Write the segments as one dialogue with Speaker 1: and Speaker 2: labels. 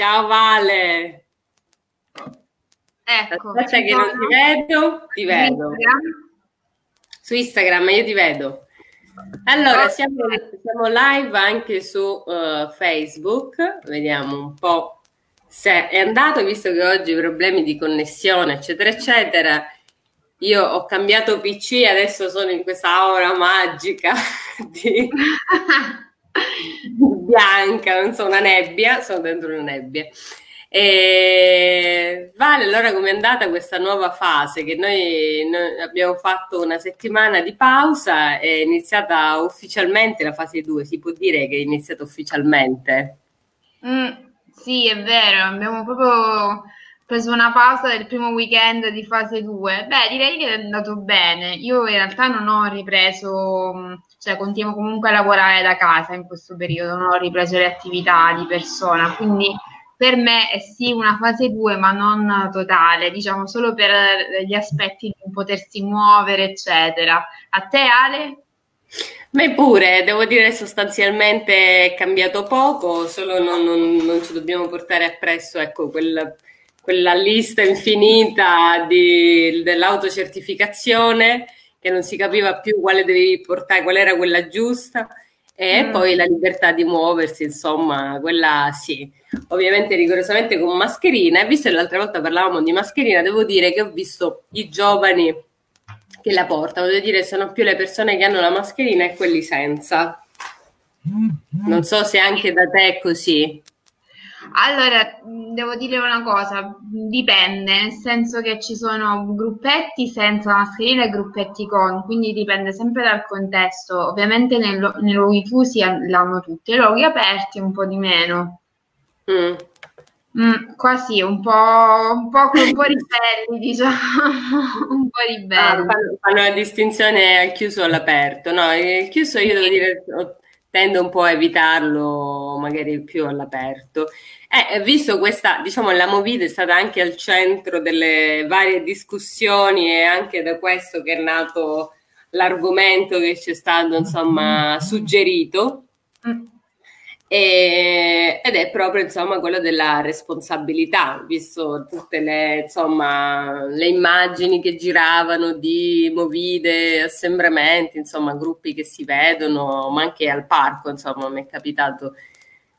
Speaker 1: Ciao Vale.
Speaker 2: Ecco.
Speaker 1: Aspetta che non ti vedo, ti vedo. Su Instagram io ti vedo. Allora, siamo, siamo live anche su uh, Facebook, vediamo un po' se è andato, visto che oggi problemi di connessione, eccetera, eccetera. Io ho cambiato PC, adesso sono in questa aura magica di bianca, non so, una nebbia, sono dentro una nebbia. E vale, allora com'è andata questa nuova fase che noi, noi, abbiamo fatto una settimana di pausa è iniziata ufficialmente la fase 2, si può dire che è iniziata ufficialmente?
Speaker 2: Mm, sì, è vero, abbiamo proprio preso una pausa del primo weekend di fase 2. Beh, direi che è andato bene. Io in realtà non ho ripreso, cioè continuo comunque a lavorare da casa in questo periodo, non ho ripreso le attività di persona, quindi per me è sì una fase 2, ma non totale, diciamo solo per gli aspetti di potersi muovere, eccetera. A te, Ale?
Speaker 1: Me pure, devo dire sostanzialmente è cambiato poco, solo non, non, non ci dobbiamo portare appresso ecco, quel, quella lista infinita di, dell'autocertificazione che non si capiva più quale dovevi portare, qual era quella giusta e mm. poi la libertà di muoversi, insomma, quella sì ovviamente rigorosamente con mascherina. E visto che l'altra volta parlavamo di mascherina, devo dire che ho visto i giovani che la portano, devo dire sono più le persone che hanno la mascherina e quelli senza. Non so se anche da te è così.
Speaker 2: Allora, devo dire una cosa, dipende, nel senso che ci sono gruppetti senza mascherina e gruppetti con, quindi dipende sempre dal contesto. Ovviamente nei, nei luoghi chiusi l'hanno tutti, nei luoghi aperti un po' di meno. Mm. Mm, qua sì, un po', un po', un po ribelli, diciamo, un po' ribelli. Ah,
Speaker 1: fanno, fanno la distinzione al chiuso o all'aperto. No, il chiuso io devo dire, tendo un po' a evitarlo, magari più all'aperto. Eh, visto questa, diciamo, la Movida è stata anche al centro delle varie discussioni e anche da questo che è nato l'argomento che ci è stato, insomma, suggerito. Mm e, ed è proprio insomma quello della responsabilità, visto tutte le, insomma, le immagini che giravano di movide, assembramenti, insomma gruppi che si vedono, ma anche al parco, insomma mi è capitato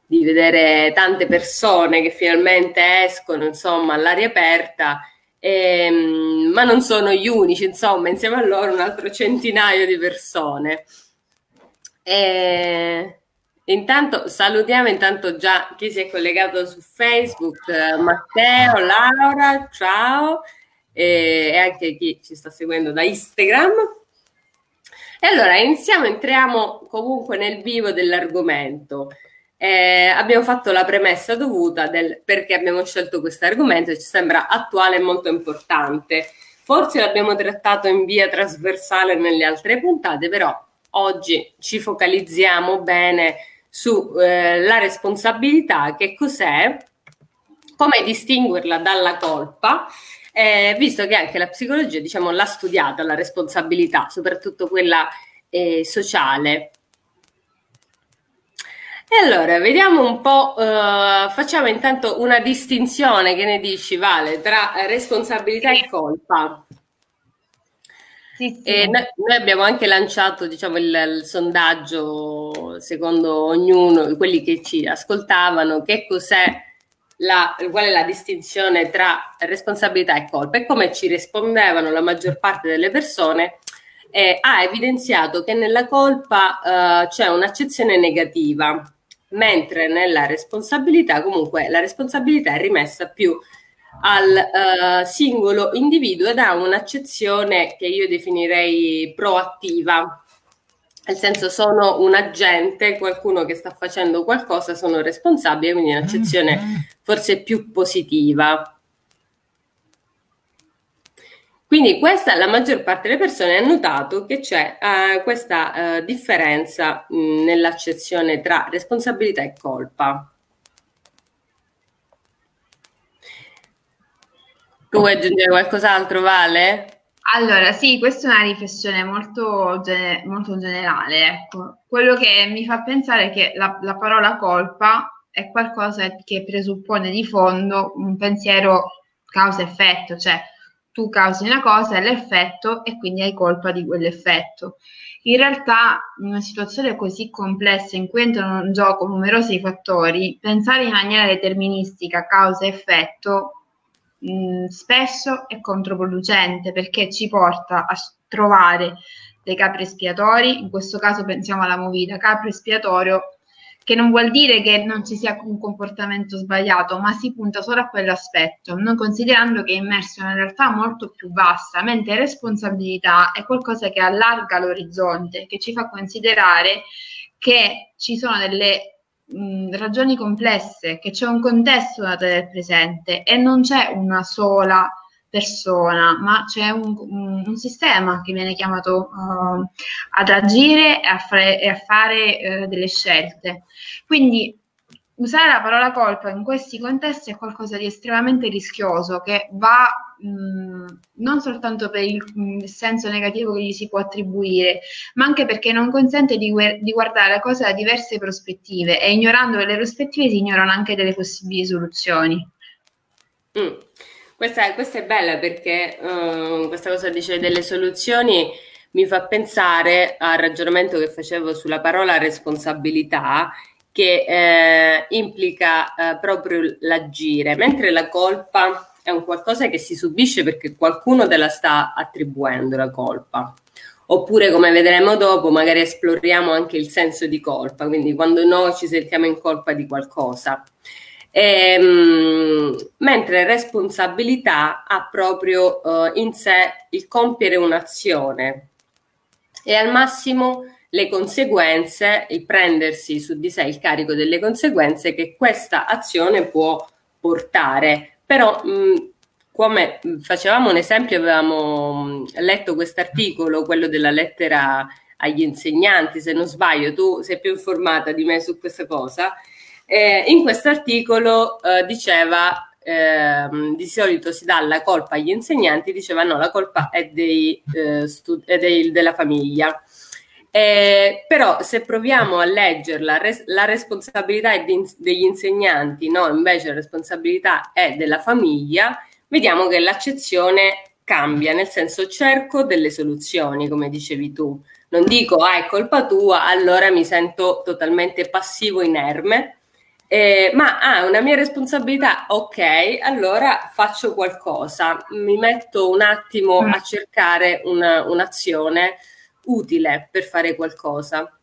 Speaker 1: di vedere tante persone che finalmente escono insomma all'aria aperta e, ma non sono gli unici, insomma, insieme a loro un altro centinaio di persone. E, Intanto salutiamo intanto già chi si è collegato su Facebook, eh, Matteo, Laura, ciao, e, anche chi ci sta seguendo da Instagram. E allora iniziamo, entriamo comunque nel vivo dell'argomento. Eh, abbiamo fatto la premessa dovuta del perché abbiamo scelto questo argomento, ci sembra attuale e molto importante. Forse l'abbiamo trattato in via trasversale nelle altre puntate, però oggi ci focalizziamo bene sulla eh, responsabilità, che cos'è, come distinguerla dalla colpa, eh, visto che anche la psicologia diciamo, l'ha studiata, la responsabilità, soprattutto quella eh, sociale. E allora, vediamo un po', eh, facciamo intanto una distinzione, che ne dici Vale, tra responsabilità e colpa. Sì, sì. Noi, noi, abbiamo anche lanciato diciamo, il, il, sondaggio secondo ognuno, quelli che ci ascoltavano, che cos'è la, qual è la distinzione tra responsabilità e colpa e come ci rispondevano la maggior parte delle persone eh, ha evidenziato che nella colpa eh, c'è un'accezione negativa, mentre nella responsabilità comunque la responsabilità è rimessa più al uh, singolo individuo ed ha un'accezione che io definirei proattiva. Nel senso sono un agente, qualcuno che sta facendo qualcosa, sono responsabile, quindi un'accezione mm-hmm. forse più positiva. Quindi questa la maggior parte delle persone ha notato che c'è uh, questa uh, differenza mh, nell'accezione tra responsabilità e colpa. Tu vuoi aggiungere qualcos'altro, Vale?
Speaker 2: Allora, sì, questa è una riflessione molto, molto generale. Ecco. Quello che mi fa pensare è che la, la parola colpa è qualcosa che presuppone di fondo un pensiero causa-effetto, cioè tu causi una cosa e l'effetto e quindi hai colpa di quell'effetto. In realtà, in una situazione così complessa in cui entrano in gioco numerosi fattori, pensare in maniera deterministica causa-effetto mh, spesso è controproducente perché ci porta a trovare dei capri espiatori, in questo caso pensiamo alla movida, capro espiatorio che non vuol dire che non ci sia un comportamento sbagliato, ma si punta solo a quell'aspetto, non considerando che è immerso in una realtà molto più vasta, mentre responsabilità è qualcosa che allarga l'orizzonte, che ci fa considerare che ci sono delle mh, ragioni complesse, che c'è un contesto da tenere presente e non c'è una sola persona, ma c'è un, un, sistema che viene chiamato uh, ad agire e a fare, e a fare uh, delle scelte. Quindi usare la parola colpa in questi contesti è qualcosa di estremamente rischioso che va mh, non soltanto per il, il, senso negativo che gli si può attribuire, ma anche perché non consente di, di guardare la cosa da diverse prospettive e ignorando le prospettive si ignorano anche delle possibili soluzioni.
Speaker 1: Mm. Questa, questa, è bella perché uh, questa cosa dice delle soluzioni mi fa pensare al ragionamento che facevo sulla parola responsabilità che eh, implica eh, proprio l'agire, mentre la colpa è un qualcosa che si subisce perché qualcuno te la sta attribuendo la colpa. Oppure, come vedremo dopo, magari esploriamo anche il senso di colpa, quindi quando noi ci sentiamo in colpa di qualcosa. Ehm, mentre responsabilità ha proprio uh, in sé il compiere un'azione e al massimo le conseguenze, il prendersi su di sé il carico delle conseguenze che questa azione può portare. Però mh, come facevamo un esempio, avevamo letto questo articolo, quello della lettera agli insegnanti, se non sbaglio, tu sei più informata di me su questa cosa, eh, in questo articolo eh, diceva eh, di solito si dà la colpa agli insegnanti, diceva no, la colpa è, dei, eh, stud- è dei, della famiglia. Eh, però se proviamo a leggerla, res- la responsabilità è di- degli insegnanti, no, invece la responsabilità è della famiglia, vediamo che l'accezione cambia, nel senso cerco delle soluzioni, come dicevi tu. Non dico, ah, è colpa tua, allora mi sento totalmente passivo, inerme, eh, ma ha ah, una mia responsabilità, ok, allora faccio qualcosa, mi metto un attimo mm. a cercare una, un'azione utile per fare qualcosa.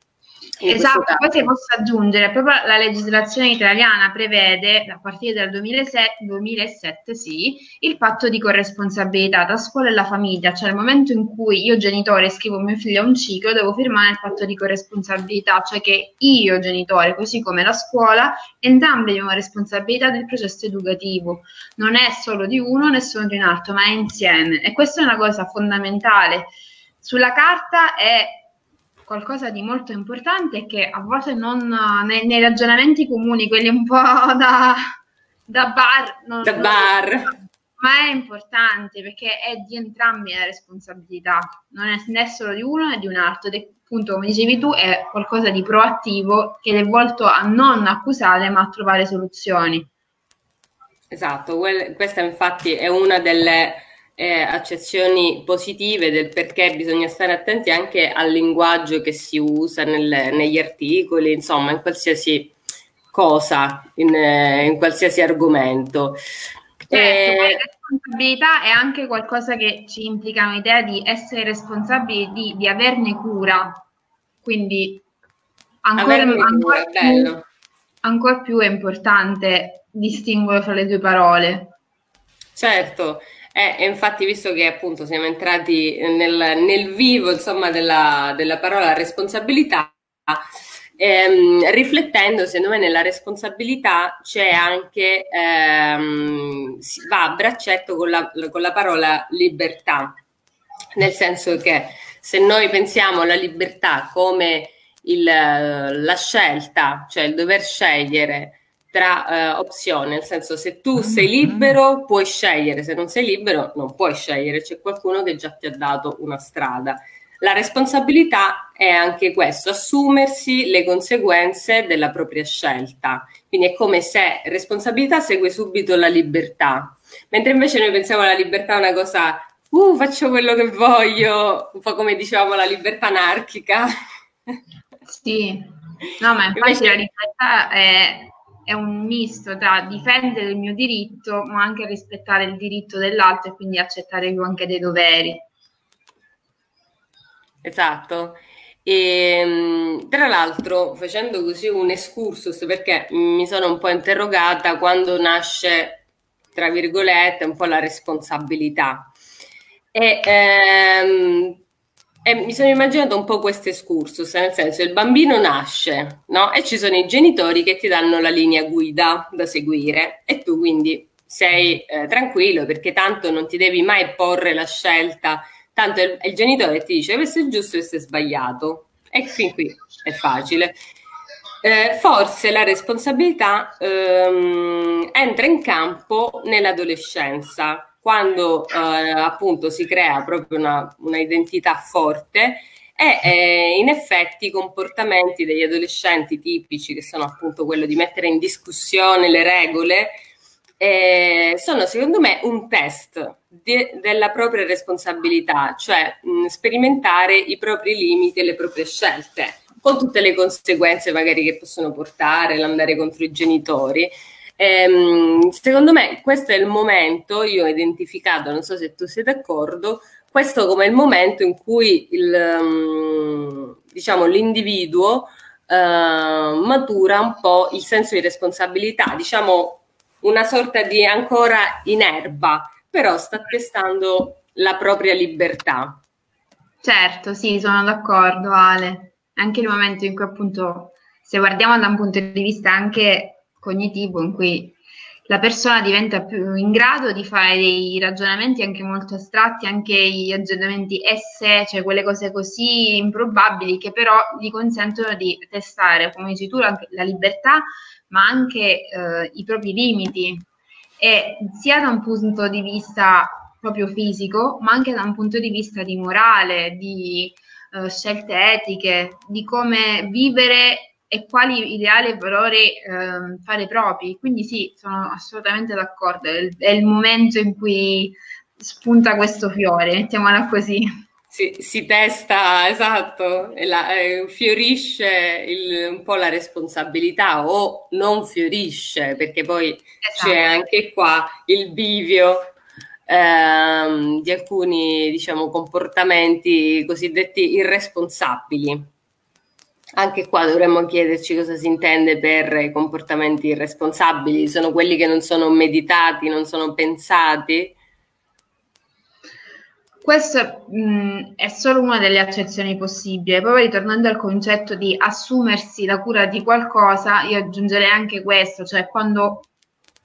Speaker 2: Esatto, poi se posso aggiungere, proprio la legislazione italiana prevede, a partire dal 2007, 2007 sì, il patto di corresponsabilità tra scuola e la famiglia, cioè nel momento in cui io genitore scrivo mio figlio a un ciclo, devo firmare il patto di corresponsabilità, cioè che io genitore, così come la scuola, entrambi abbiamo responsabilità del processo educativo. Non è solo di uno né solo di un altro, ma è insieme. E questa è una cosa fondamentale. Sulla carta è qualcosa di molto importante che a volte non nei, nei ragionamenti comuni, quelli un po' da, da bar, non,
Speaker 1: da bar.
Speaker 2: Non, ma è importante perché è di entrambi la responsabilità, non è né solo di uno né di un altro. Ed è, appunto, come dicevi tu, è qualcosa di proattivo che è volto a non accusare ma a trovare soluzioni.
Speaker 1: Esatto, questa infatti è una delle eh, accezioni positive del perché bisogna stare attenti anche al linguaggio che si usa nel, negli articoli, insomma, in qualsiasi cosa, in, eh, in qualsiasi argomento.
Speaker 2: Certo, eh, la responsabilità è anche qualcosa che ci implica un'idea di essere responsabili, di, di averne cura, quindi ancora, ancora, più, ancora più è importante distinguere fra le due parole.
Speaker 1: Certo, eh, infatti, visto che appunto siamo entrati nel, nel vivo insomma, della, della, parola responsabilità, ehm, riflettendo, secondo me nella responsabilità c'è anche, ehm, si va a braccetto con la, con la parola libertà, nel senso che se noi pensiamo alla libertà come il, la scelta, cioè il dover scegliere tra uh, opzioni, nel senso se tu sei mm-hmm. libero puoi scegliere, se non sei libero non puoi scegliere, c'è qualcuno che già ti ha dato una strada. La responsabilità è anche questo, assumersi le conseguenze della propria scelta. Quindi è come se responsabilità segue subito la libertà, mentre invece noi pensiamo alla libertà una cosa, uh, faccio quello che voglio, un po' come dicevamo la libertà anarchica.
Speaker 2: Sì, no, ma infatti invece... la libertà è, è un misto tra difendere il mio diritto, ma anche rispettare il diritto dell'altro e quindi accettare più anche dei doveri.
Speaker 1: Esatto. E, ehm, tra l'altro, facendo così un excursus, perché mi sono un po' interrogata quando nasce, tra virgolette, un po' la responsabilità. E, ehm, e mi sono immaginato un po' questo excursus, nel senso il bambino nasce, no? E ci sono i genitori che ti danno la linea guida da seguire e tu quindi sei eh, tranquillo perché tanto non ti devi mai porre la scelta tanto il, il genitore ti dice questo è giusto e questo è sbagliato. E fin qui è facile. Eh, forse la responsabilità ehm, entra in campo nell'adolescenza, quando eh, appunto si crea proprio una, una identità forte e eh, in effetti i comportamenti degli adolescenti tipici, che sono appunto quello di mettere in discussione le regole, eh, sono secondo me un test de- della propria responsabilità, cioè mh, sperimentare i propri limiti e le proprie scelte, con tutte le conseguenze magari che possono portare l'andare contro i genitori. Ehm, secondo me questo è il momento, io ho identificato, non so se tu sei d'accordo, questo come il momento in cui il, um, diciamo, l'individuo uh, matura un po' il senso di responsabilità, diciamo una sorta di ancora in erba, però sta testando la propria libertà.
Speaker 2: Certo, sì, sono d'accordo, Ale. Anche il momento in cui appunto, se guardiamo da un punto di vista anche cognitivo, in cui la persona diventa più in grado di fare dei ragionamenti anche molto astratti, anche gli ragionamenti esse, cioè quelle cose così improbabili che però gli consentono di testare, come dici tu, la libertà, ma anche eh, i propri limiti. E sia da un punto di vista proprio fisico, ma anche da un punto di vista di morale, di eh, scelte etiche, di come vivere e quali ideali e valori eh, fare propri. Quindi sì, sono assolutamente d'accordo, è il, è il momento in cui spunta questo fiore, mettiamola così
Speaker 1: si, si testa, esatto, la, eh, fiorisce il, un po' la responsabilità o non fiorisce, perché poi esatto. c'è anche qua il bivio ehm, di alcuni diciamo, comportamenti cosiddetti irresponsabili. Anche qua dovremmo chiederci cosa si intende per comportamenti irresponsabili. Sono quelli che non sono meditati, non sono pensati,
Speaker 2: questo mh, è solo una delle accezioni possibili. Poi ritornando al concetto di assumersi la cura di qualcosa, io aggiungerei anche questo, cioè quando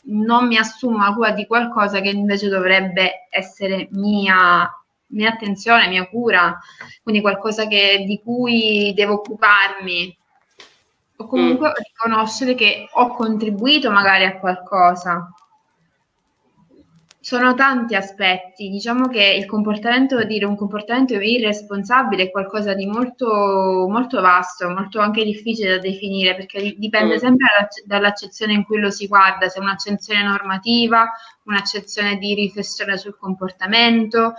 Speaker 2: non mi assumo la cura di qualcosa che invece dovrebbe essere mia, mia attenzione, mia cura, quindi qualcosa che, di cui devo occuparmi, o comunque mm. riconoscere che ho contribuito magari a qualcosa sono tanti aspetti, diciamo che il comportamento, dire un comportamento irresponsabile è qualcosa di molto, molto vasto, molto anche difficile da definire perché dipende mm. sempre dall'accezione in cui lo si guarda, se è un'accezione normativa, un'accezione di riflessione sul comportamento,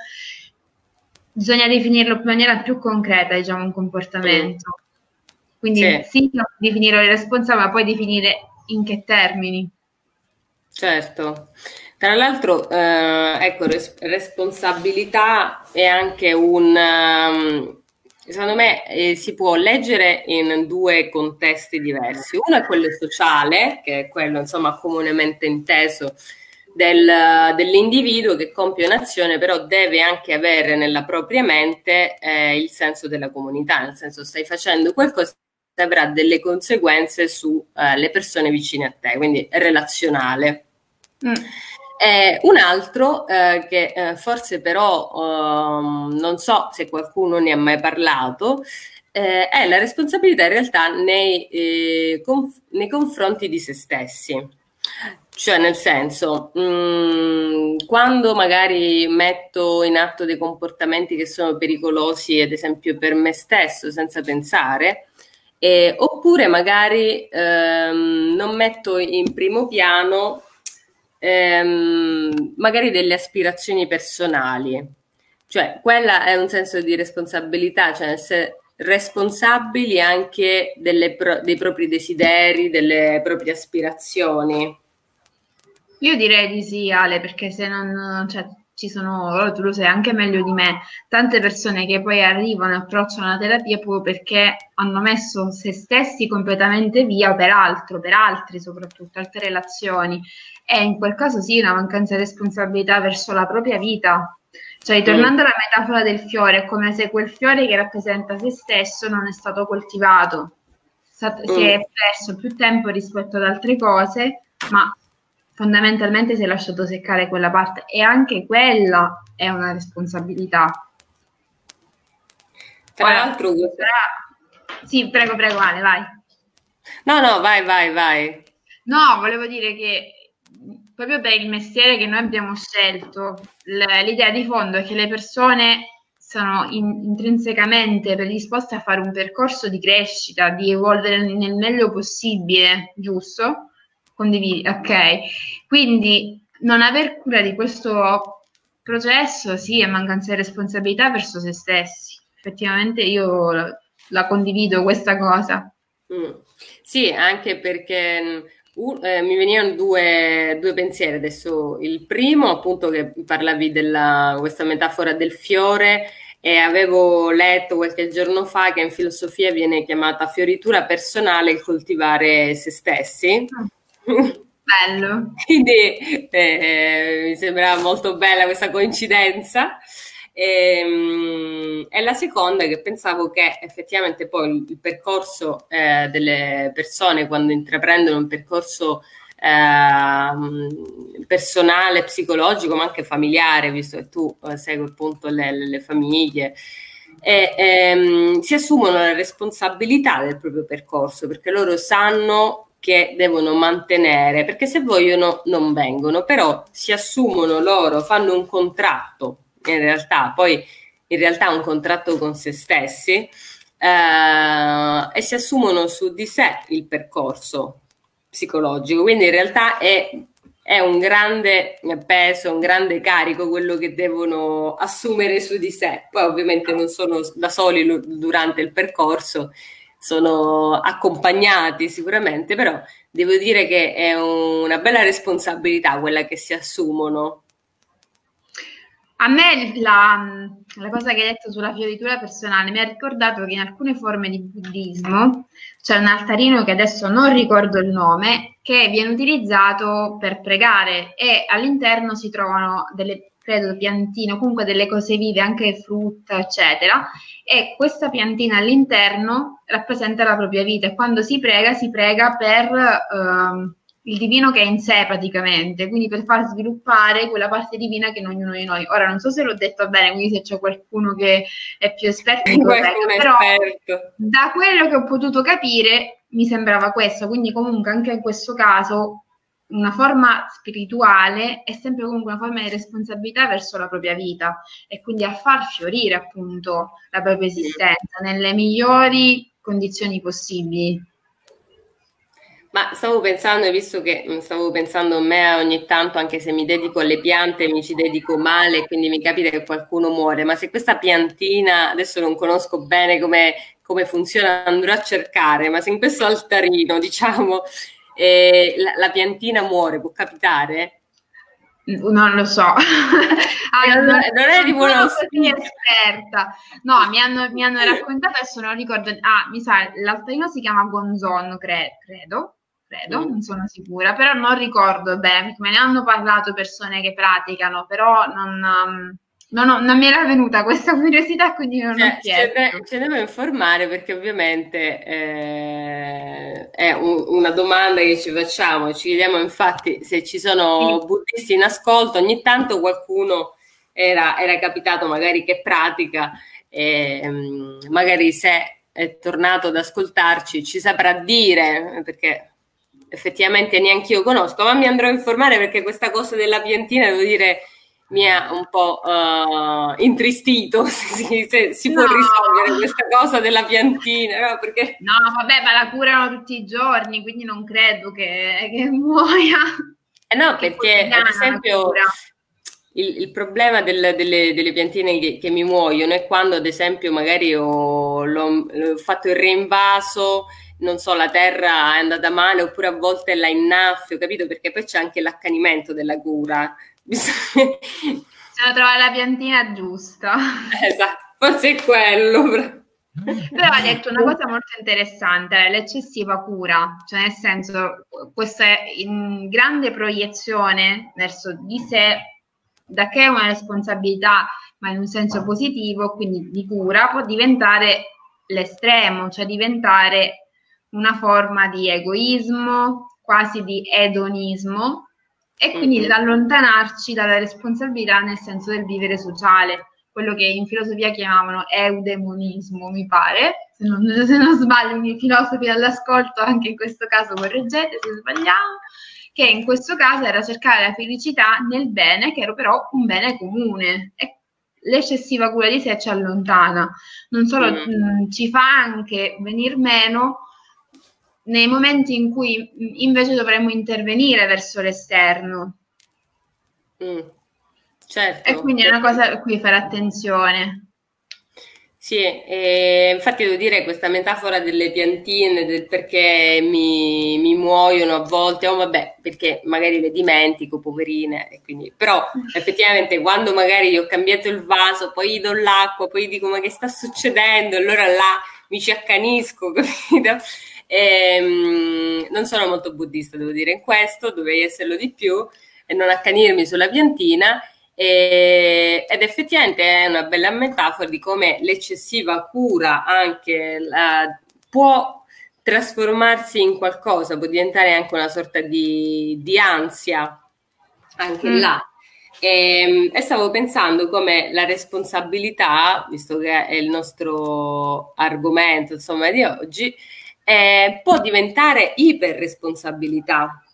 Speaker 2: bisogna definirlo in maniera più concreta, diciamo, un comportamento. Quindi sì, sì definire irresponsabile, ma poi definire in che termini.
Speaker 1: Certo. Tra l'altro, eh, ecco, res- responsabilità è anche un... Um, secondo me eh, si può leggere in due contesti diversi. Uno è quello sociale, che è quello insomma comunemente inteso del, dell'individuo che compie un'azione, però deve anche avere nella propria mente eh, il senso della comunità, nel senso stai facendo qualcosa che avrà delle conseguenze sulle eh, persone vicine a te, quindi relazionale. Mm. Eh, un altro eh, che eh, forse però um, non so se qualcuno ne ha mai parlato eh, è la responsabilità in realtà nei, eh, conf- nei, confronti di se stessi. Cioè, nel senso, mh, mm, quando magari metto in atto dei comportamenti che sono pericolosi, ad esempio per me stesso, senza pensare, eh, oppure magari ehm, non metto in primo piano ehm, magari delle aspirazioni personali. Cioè, quella è un senso di responsabilità, cioè essere responsabili anche pro- dei propri desideri, delle proprie aspirazioni.
Speaker 2: Io direi di sì, Ale, perché se non, cioè, ci sono, tu lo sai anche meglio di me, tante persone che poi arrivano e approcciano la terapia proprio perché hanno messo se stessi completamente via per altro, per altri soprattutto, altre relazioni. E in quel caso sì, una mancanza di responsabilità verso la propria vita. Cioè, tornando alla metafora del fiore, è come se quel fiore che rappresenta se stesso non è stato coltivato, si è mm. perso più tempo rispetto ad altre cose, ma fondamentalmente si è lasciato seccare quella parte e anche quella è una responsabilità.
Speaker 1: Tra Ora, l'altro,
Speaker 2: sarà... sì, prego, prego, Ale, vai.
Speaker 1: No, no, vai, vai, vai.
Speaker 2: No, volevo dire che proprio per il mestiere che noi abbiamo scelto, l'idea di fondo è che le persone sono in, intrinsecamente predisposte a fare un percorso di crescita, di evolvere nel meglio possibile, giusto? Condividi, ok. Quindi non aver cura di questo processo, sì, è mancanza di responsabilità verso se stessi. Effettivamente io la, condivido questa cosa.
Speaker 1: Mm. Sì, anche perché Uh, eh, mi venivano due, due, pensieri adesso. Il primo, appunto, che parlavi della questa metafora del fiore, e avevo letto qualche giorno fa che in filosofia viene chiamata fioritura personale il coltivare se stessi.
Speaker 2: Bello.
Speaker 1: Quindi eh, mi sembra molto bella questa coincidenza. E, ehm, e, la seconda che pensavo che effettivamente poi il, percorso eh, delle persone quando intraprendono un percorso eh, personale, psicologico, ma anche familiare, visto che tu eh, segui appunto le, le famiglie, e, ehm, si assumono la responsabilità del proprio percorso perché loro sanno che devono mantenere, perché se vogliono non vengono, però si assumono loro, fanno un contratto in realtà, poi in realtà un contratto con se stessi eh, e si assumono su di sé il percorso psicologico. Quindi in realtà è, è un grande peso, un grande carico quello che devono assumere su di sé. Poi ovviamente non sono da soli durante il percorso, sono accompagnati sicuramente, però devo dire che è una bella responsabilità quella che si assumono.
Speaker 2: A me la, la, cosa che hai detto sulla fioritura personale mi ha ricordato che in alcune forme di buddismo c'è un altarino che adesso non ricordo il nome, che viene utilizzato per pregare e all'interno si trovano delle credo piantine o comunque delle cose vive, anche frutta, eccetera. E questa piantina all'interno rappresenta la propria vita e quando si prega, si prega per eh, il divino che è in sé praticamente, quindi per far sviluppare quella parte divina che in ognuno di noi. Ora non so se l'ho detto bene, quindi se c'è qualcuno che è più esperto, corretto, però esperto. da quello che ho potuto capire mi sembrava questo, quindi comunque anche in questo caso una forma spirituale è sempre comunque una forma di responsabilità verso la propria vita e quindi a far fiorire appunto la propria esistenza nelle migliori condizioni possibili.
Speaker 1: Ma stavo pensando, visto che mm, stavo pensando a me ogni tanto, anche se mi dedico alle piante, mi ci dedico male, quindi mi capita che qualcuno muore, ma se questa piantina, adesso non conosco bene come, come funziona, andrò a cercare, ma se in questo altarino, diciamo, eh, la, la, piantina muore, può capitare?
Speaker 2: Non lo so. ah, non, non è tipo una esperta. No, mi hanno, mi hanno raccontato, adesso non ricordo. Ah, mi sa, l'altarino si chiama Gonzon, cre- credo credo, non sono sicura, però non ricordo bene, me ne hanno parlato persone che praticano, però non, um, non, ho, non mi era venuta questa curiosità, quindi non cioè, ho chiesto.
Speaker 1: Ce, devo informare perché ovviamente eh, è un, una domanda che ci facciamo, ci chiediamo infatti se ci sono sì. buddisti in ascolto, ogni tanto qualcuno era, era capitato magari che pratica, eh, magari se è tornato ad ascoltarci ci saprà dire, perché effettivamente neanche io conosco, ma mi andrò a informare perché questa cosa della piantina, devo dire, mi ha un po' uh, intristito se, se, si può risolvere questa cosa della piantina no? Perché...
Speaker 2: no vabbè ma la curano tutti i giorni quindi non credo che, che muoia
Speaker 1: eh no perché ad esempio il, il, problema del, delle, delle, piantine che, che, mi muoiono è quando ad esempio magari ho, l'ho, l'ho fatto il reinvaso non so, la terra è andata male oppure a volte la innaffio, capito? Perché poi c'è anche l'accanimento della cura
Speaker 2: Bisogna trovare la piantina giusta.
Speaker 1: Esatto, forse è quello.
Speaker 2: Però ha detto una cosa molto interessante, l'eccessiva cura, cioè nel senso questa grande proiezione verso di sé, da che è una responsabilità, ma in un senso positivo, quindi di cura, può diventare l'estremo, cioè diventare una forma di egoismo, quasi di edonismo, e quindi mm-hmm. allontanarci dalla responsabilità nel senso del vivere sociale, quello che in filosofia chiamavano eudemonismo, mi pare, se non, se non sbaglio, i filosofi all'ascolto, anche in questo caso correggete se sbagliamo, che in questo caso era cercare la felicità nel bene, che era però un bene comune. E l'eccessiva cura di sé ci allontana, non solo mm. mh, ci fa anche venir meno nei momenti in cui invece dovremmo intervenire verso l'esterno. Mm, certo. E quindi è una cosa a cui fare attenzione.
Speaker 1: Sì, eh, infatti devo dire questa metafora delle piantine, del perché mi, mi, muoiono a volte, oh vabbè, perché magari le dimentico, poverine, e quindi, però effettivamente quando magari ho cambiato il vaso, poi gli do l'acqua, poi dico ma che sta succedendo, allora là mi ci accanisco, capito? E, ehm, non sono molto buddista, devo dire, in questo, dovrei esserlo di più e non accanirmi sulla piantina. E, ed effettivamente è una bella metafora di come l'eccessiva cura anche la, può trasformarsi in qualcosa, può diventare anche una sorta di, di ansia anche mm. là. E, ehm, e, stavo pensando come la responsabilità, visto che è il nostro argomento insomma di oggi, eh, può diventare iperresponsabilità,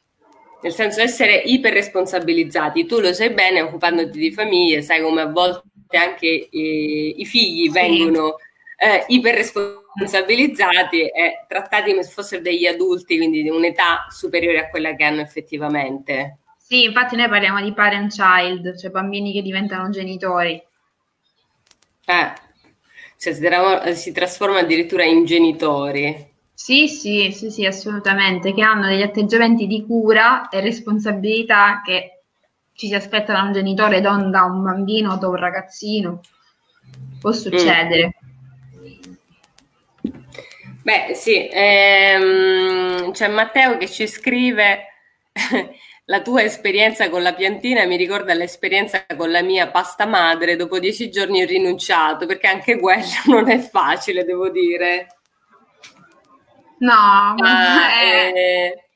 Speaker 1: nel senso essere iperresponsabilizzati. Tu lo sai bene occupandoti di famiglie, sai come a volte anche eh, i figli vengono eh, iperresponsabilizzati e trattati come se fossero degli adulti, quindi di un'età superiore a quella che hanno effettivamente.
Speaker 2: Sì, infatti noi parliamo di parent child, cioè bambini che diventano genitori.
Speaker 1: Eh, cioè si, si trasforma addirittura in genitori.
Speaker 2: Sì, sì, sì, sì, assolutamente, che hanno degli atteggiamenti di cura e responsabilità che ci si aspetta da un genitore, non da un bambino o da un ragazzino. Può succedere.
Speaker 1: Mm. Beh, sì, ehm, c'è Matteo che ci scrive la tua esperienza con la piantina mi ricorda l'esperienza con la mia pasta madre, dopo dieci giorni ho rinunciato, perché anche quello non è facile, devo dire.
Speaker 2: No,
Speaker 1: ma eh,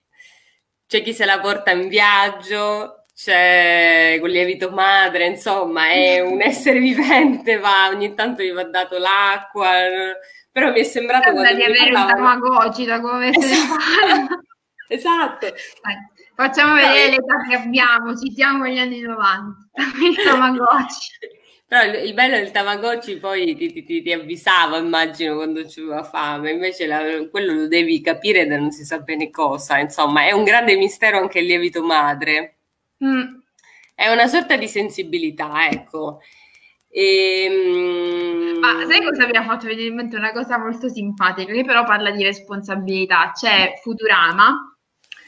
Speaker 1: c'è chi se la porta in viaggio, c'è con lievito madre, insomma, è un essere vivente, va, ogni tanto gli va dato l'acqua, però mi è sembrato
Speaker 2: Sembra di avere parlava... un tamagotchi da come esatto. se ne
Speaker 1: esatto.
Speaker 2: Dai, facciamo vedere l'età che abbiamo, citiamo gli anni 90, il tamagotchi.
Speaker 1: Però il, il bello del Tamagotchi poi ti, ti, ti, avvisava, immagino, quando c'era fame, invece la, quello lo devi capire da non si sa bene cosa, insomma, è un grande mistero anche il lievito madre. Mm. È una sorta di sensibilità, ecco.
Speaker 2: E, ehm, Ma sai cosa mi ha fatto venire in mente una cosa molto simpatica, che però parla di responsabilità? C'è Futurama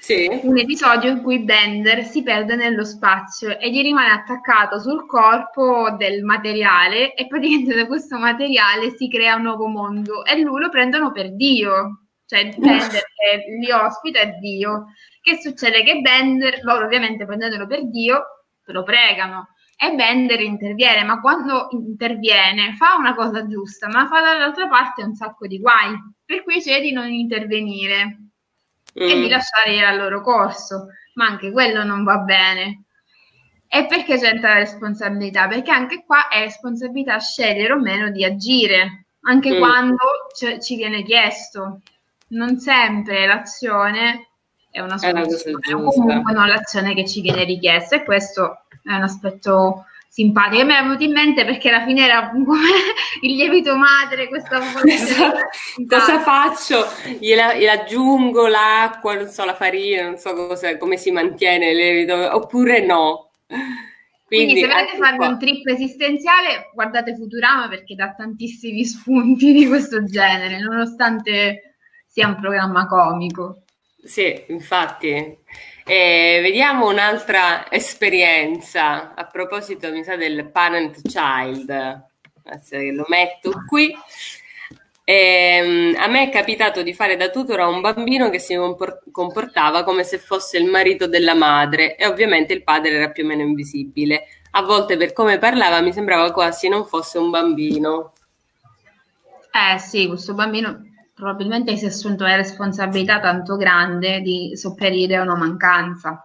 Speaker 2: sì. un episodio in cui Bender si perde nello spazio e gli rimane attaccato sul corpo del materiale e praticamente da questo materiale si crea un nuovo mondo e lui lo prendono per Dio, cioè Bender che li ospita è Dio. Che succede? Che Bender, loro ovviamente prendendolo per Dio, lo pregano e Bender interviene, ma quando interviene fa una cosa giusta, ma fa dall'altra parte un sacco di guai, per cui c'è di non intervenire mm. e di lasciare al loro corso, ma anche quello non va bene. E perché c'entra la responsabilità? Perché anche qua è responsabilità scegliere o meno di agire, anche mm. quando c- ci viene chiesto. Non sempre l'azione è una soluzione, o comunque non l'azione che ci viene richiesta e questo è un aspetto simpatico. E mi è venuto in mente perché alla fine era come il lievito madre, questa
Speaker 1: esatto. Cosa faccio? Gliela, gliela, aggiungo l'acqua, non so, la farina, non so cosa, come si mantiene il lievito, oppure no.
Speaker 2: Quindi, Quindi se volete farvi un trip esistenziale, guardate Futurama perché dà tantissimi spunti di questo genere, nonostante sia un programma comico.
Speaker 1: Sì, infatti. Eh, vediamo un'altra esperienza a proposito, mi sa, del parent child. Lo metto qui. Eh, a me è capitato di fare da tutor a un bambino che si comportava come se fosse il marito della madre e ovviamente il padre era più o meno invisibile. A volte per come parlava mi sembrava quasi non fosse un bambino.
Speaker 2: Eh sì, questo bambino probabilmente si è assunto la responsabilità tanto grande di sopperire a una mancanza.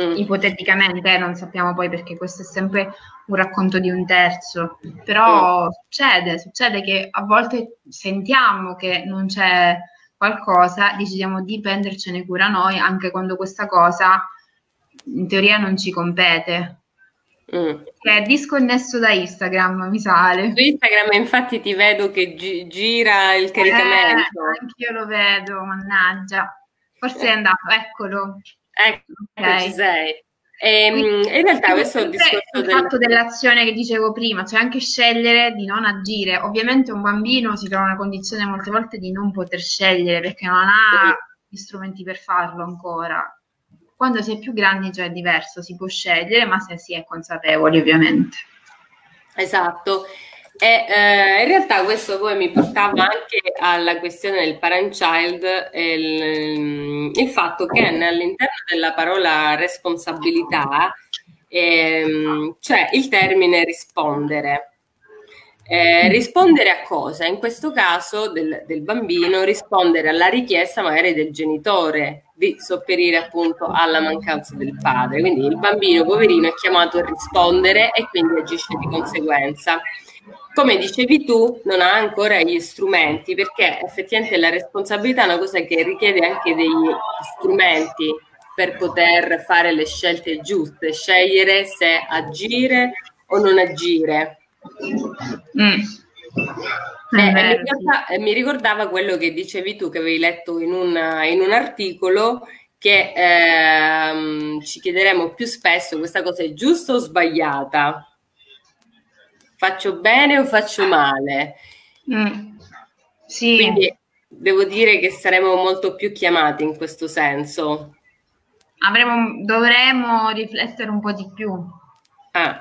Speaker 2: Mm. Ipoteticamente, eh, non sappiamo poi perché questo è sempre un racconto di un terzo, però mm. succede, succede che a volte sentiamo che non c'è qualcosa, decidiamo di prendercene cura noi, anche quando questa cosa in teoria non ci compete. Mm. È disconnesso da Instagram, mi sale.
Speaker 1: Su Instagram infatti ti vedo che gi- gira il caricamento.
Speaker 2: Eh, anch'io lo vedo, mannaggia. Forse è andato, eccolo.
Speaker 1: Ecco, okay. ci sei. E, ehm, Quindi, in realtà questo è il discorso
Speaker 2: il del... fatto dell'azione che dicevo prima, cioè anche scegliere di non agire. Ovviamente un bambino si trova in una condizione molte volte di non poter scegliere perché non ha gli strumenti per farlo ancora. Quando si è più grandi già è diverso, si può scegliere, ma se si è consapevoli ovviamente.
Speaker 1: Esatto. E, eh, in realtà questo poi mi portava anche alla questione del parent child, il, il fatto che all'interno della parola responsabilità ehm, c'è il termine rispondere. Eh, rispondere a cosa? In questo caso del, del, bambino rispondere alla richiesta magari del genitore di sopperire appunto alla mancanza del padre. Quindi il bambino poverino è chiamato a rispondere e quindi agisce di conseguenza come dicevi tu, non ha ancora gli strumenti perché effettivamente la responsabilità è una cosa che richiede anche degli strumenti per poter fare le scelte giuste, scegliere se agire o non agire. Mm. Eh, mi, ricorda, mi, ricordava quello che dicevi tu, che avevi letto in un, in un articolo, che ehm, ci chiederemo più spesso questa cosa è giusta o sbagliata faccio bene o faccio male? Mm. Sì. Quindi devo dire che saremo molto più chiamati in questo senso.
Speaker 2: Avremo, dovremo riflettere un po' di più.
Speaker 1: Ah.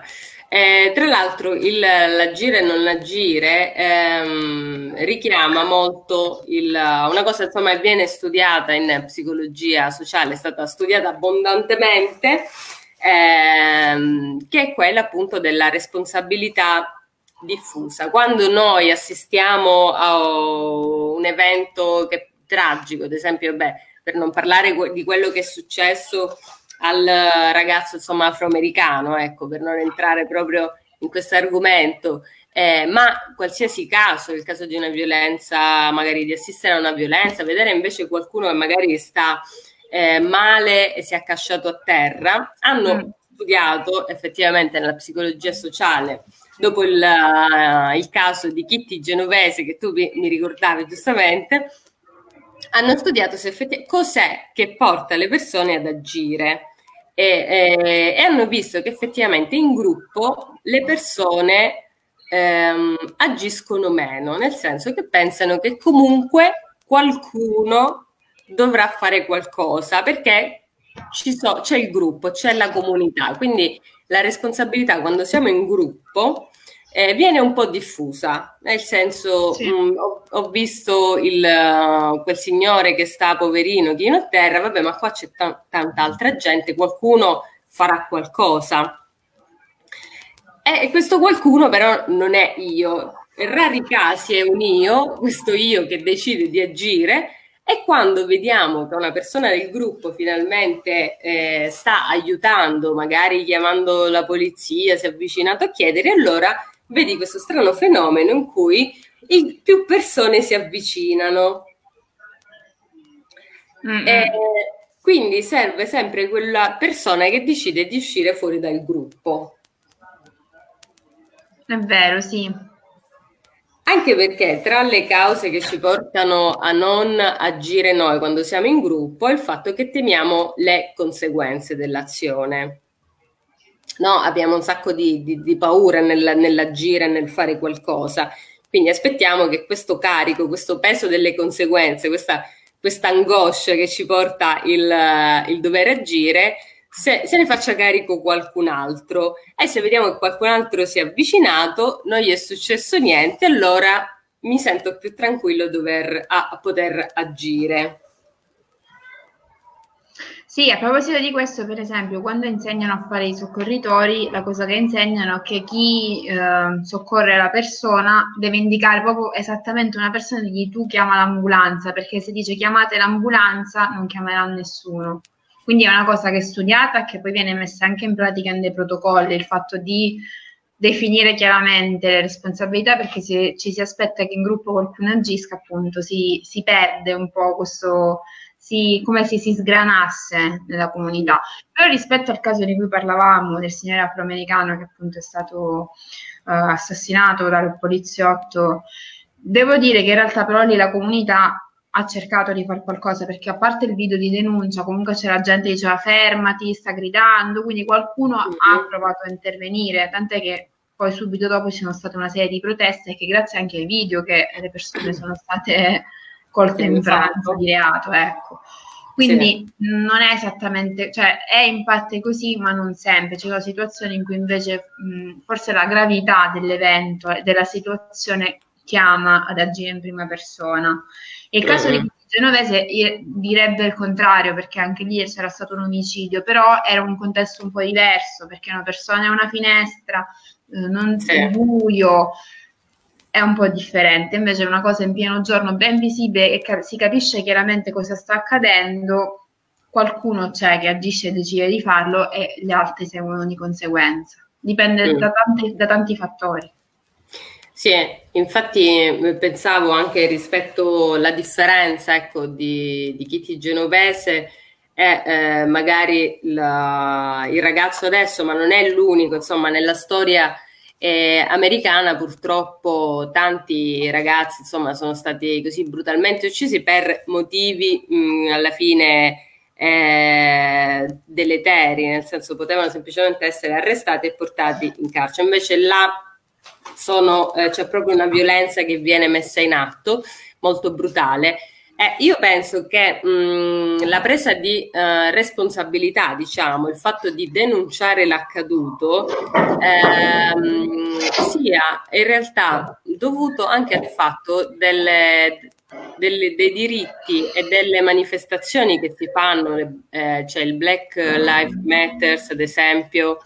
Speaker 1: Eh, tra l'altro il, l'agire e non agire ehm, richiama molto il, una cosa che viene studiata in psicologia sociale, è stata studiata abbondantemente ehm, che è quella appunto della responsabilità diffusa. Quando noi assistiamo a un evento che tragico, ad esempio, beh, per non parlare di quello che è successo al ragazzo insomma afroamericano, ecco, per non entrare proprio in questo argomento, eh, ma qualsiasi caso, il caso di una violenza, magari di assistere a una violenza, vedere invece qualcuno che magari sta eh, male e si è accasciato a terra, hanno mm. studiato effettivamente nella psicologia sociale, dopo il, uh, il caso di Kitty Genovese che tu mi ricordavi giustamente, hanno studiato se effettivamente cos'è che porta le persone ad agire. E, e, e, hanno visto che effettivamente in gruppo le persone ehm, agiscono meno, nel senso che pensano che comunque qualcuno dovrà fare qualcosa perché so, c'è il gruppo, c'è la comunità, quindi la responsabilità quando siamo in gruppo eh, viene un po' diffusa, nel senso sì. mh, mm, ho, ho, visto il, uh, quel signore che sta poverino chino a terra, vabbè ma qua c'è t- tanta altra gente, qualcuno farà qualcosa. E questo qualcuno però non è io, in rari casi è un io, questo io che decide di agire e quando vediamo che una persona del gruppo finalmente eh, sta aiutando, magari chiamando la polizia, si è avvicinato a chiedere, allora vedi questo strano fenomeno in cui più persone si avvicinano. Mm-hmm. E, Quindi serve sempre quella persona che decide di uscire fuori dal gruppo.
Speaker 2: È vero, sì.
Speaker 1: Anche perché tra le cause che ci portano a non agire noi quando siamo in gruppo è il fatto che temiamo le conseguenze dell'azione. No, abbiamo un sacco di, di, di paura nel, nell'agire, nel fare qualcosa. Quindi aspettiamo che questo carico, questo peso delle conseguenze, questa angoscia che ci porta il, il dover agire, se, se, ne faccia carico qualcun altro. E se vediamo che qualcun altro si è avvicinato, non gli è successo niente, allora mi sento più tranquillo dover, a, a poter agire.
Speaker 2: Sì, a proposito di questo, per esempio, quando insegnano a fare i soccorritori, la cosa che insegnano è che chi eh, soccorre la persona deve indicare proprio esattamente una persona di tu chiama l'ambulanza, perché se dice chiamate l'ambulanza non chiamerà nessuno. Quindi è una cosa che è studiata e che poi viene messa anche in pratica nei protocolli, il fatto di definire chiaramente le responsabilità, perché se ci si aspetta che in gruppo qualcuno agisca, appunto si, si perde un po' questo si, come se si sgranasse nella comunità. Però rispetto al caso di cui parlavamo, del signore afroamericano che appunto è stato uh, assassinato dal poliziotto, devo dire che in realtà però lì la comunità ha cercato di fare qualcosa perché a parte il video di denuncia comunque c'era gente che diceva fermati, sta gridando, quindi qualcuno ha provato a intervenire, tant'è che poi subito dopo ci sono state una serie di proteste che grazie anche ai video che le persone sono state col temperanza di reato, ecco. Quindi sì. non è esattamente, cioè è in parte così, ma non sempre. C'è una situazione in cui invece mh, forse la gravità dell'evento e della situazione chiama ad agire in prima persona. E il caso di Genovese direbbe il contrario, perché anche lì c'era stato un omicidio, però era un contesto un po' diverso, perché una persona è una finestra, eh, non sì. è buio, è un po' differente, invece è una cosa in pieno giorno ben visibile e cap- si capisce chiaramente cosa sta accadendo, qualcuno c'è che agisce e decide di farlo e gli altri seguono di conseguenza. Dipende mm. da, tanti, da tanti fattori.
Speaker 1: Sì, infatti pensavo anche rispetto alla differenza ecco, di, di Kitty Genovese e eh, magari la, il ragazzo adesso, ma non è l'unico, insomma, nella storia eh, americana purtroppo tanti ragazzi insomma sono stati così brutalmente uccisi per motivi mh, alla fine eh, deleteri, nel senso potevano semplicemente essere arrestati e portati in carcere. Invece là sono, eh, c'è proprio una violenza che viene messa in atto molto brutale eh, io penso che mh, la presa di uh, responsabilità, diciamo, il fatto di denunciare l'accaduto, ehm, sia in realtà dovuto anche al fatto delle, delle, dei diritti e delle manifestazioni che si fanno, eh, c'è il Black Lives Matter, ad esempio,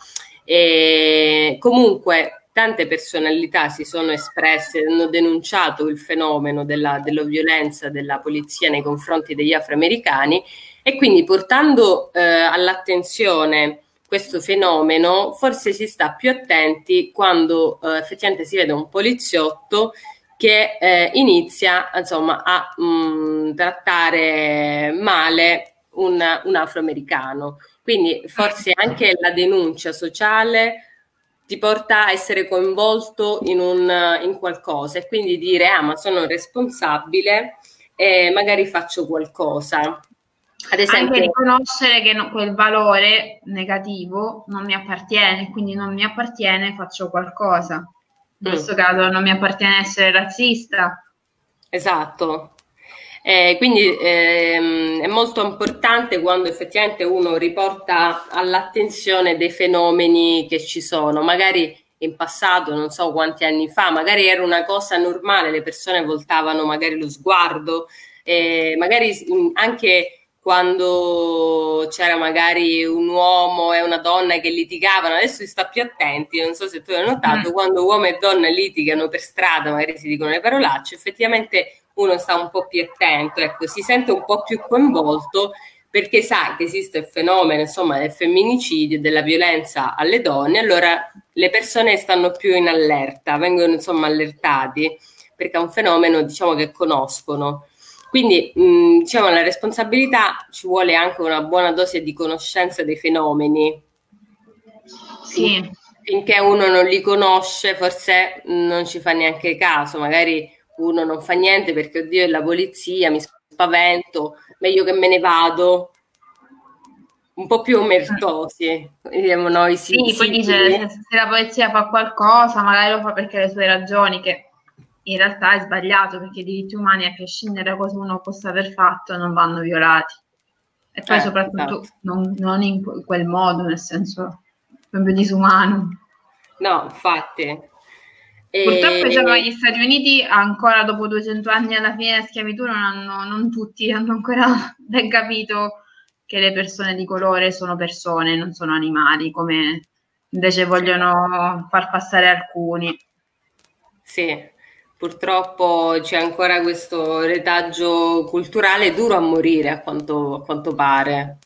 Speaker 1: e comunque tante personalità si sono espresse, hanno denunciato il fenomeno della, della violenza della polizia nei confronti degli afroamericani e quindi portando eh, all'attenzione questo fenomeno forse si sta più attenti quando eh, effettivamente si vede un poliziotto che eh, inizia insomma, a mh, mm, trattare male un, un afroamericano. Quindi forse anche la denuncia sociale ti porta a essere coinvolto in, un, in qualcosa e quindi dire ah ma sono responsabile e magari faccio qualcosa.
Speaker 2: Ad esempio, anche riconoscere che no, quel valore negativo non mi appartiene, quindi non mi appartiene, faccio qualcosa. In mm. questo caso non mi appartiene essere razzista.
Speaker 1: Esatto, eh, quindi ehm, è molto importante quando effettivamente uno riporta all'attenzione dei fenomeni che ci sono, magari in passato, non so quanti anni fa, magari era una cosa normale, le persone voltavano magari lo sguardo, eh, magari anche quando c'era magari un uomo e una donna che litigavano, adesso si sta più attenti, non so se tu hai notato, mm. quando uomo e donna litigano per strada, magari si dicono le parolacce, effettivamente uno sta un po' più attento, ecco, si sente un po' più coinvolto perché sa che esiste il fenomeno insomma, del femminicidio, della violenza alle donne, allora le persone stanno più in allerta, vengono insomma allertati perché è un fenomeno diciamo che conoscono. Quindi, mh, diciamo, la responsabilità ci vuole anche una buona dose di conoscenza dei fenomeni. Sì. Finché uno non li conosce, forse non ci fa neanche caso, magari uno non fa niente perché, oddio, è la polizia, mi spavento, meglio che me ne vado. Un po' più omertosi,
Speaker 2: diciamo noi. Sì, sì poi dice se, la polizia fa qualcosa, magari lo fa perché le sue ragioni, che in realtà è sbagliato perché i diritti umani, a prescindere da cosa uno possa aver fatto, non vanno violati. E poi eh, soprattutto esatto. non, non, in quel modo, nel senso proprio disumano.
Speaker 1: No, infatti.
Speaker 2: Purtroppo diciamo, gli Stati Uniti ancora dopo 200 anni alla fine della schiavitù non, hanno, non tutti hanno ancora ben capito che le persone di colore sono persone, non sono animali, come invece vogliono far passare alcuni.
Speaker 1: Sì, Purtroppo c'è ancora questo retaggio culturale duro a morire, a quanto, a quanto pare.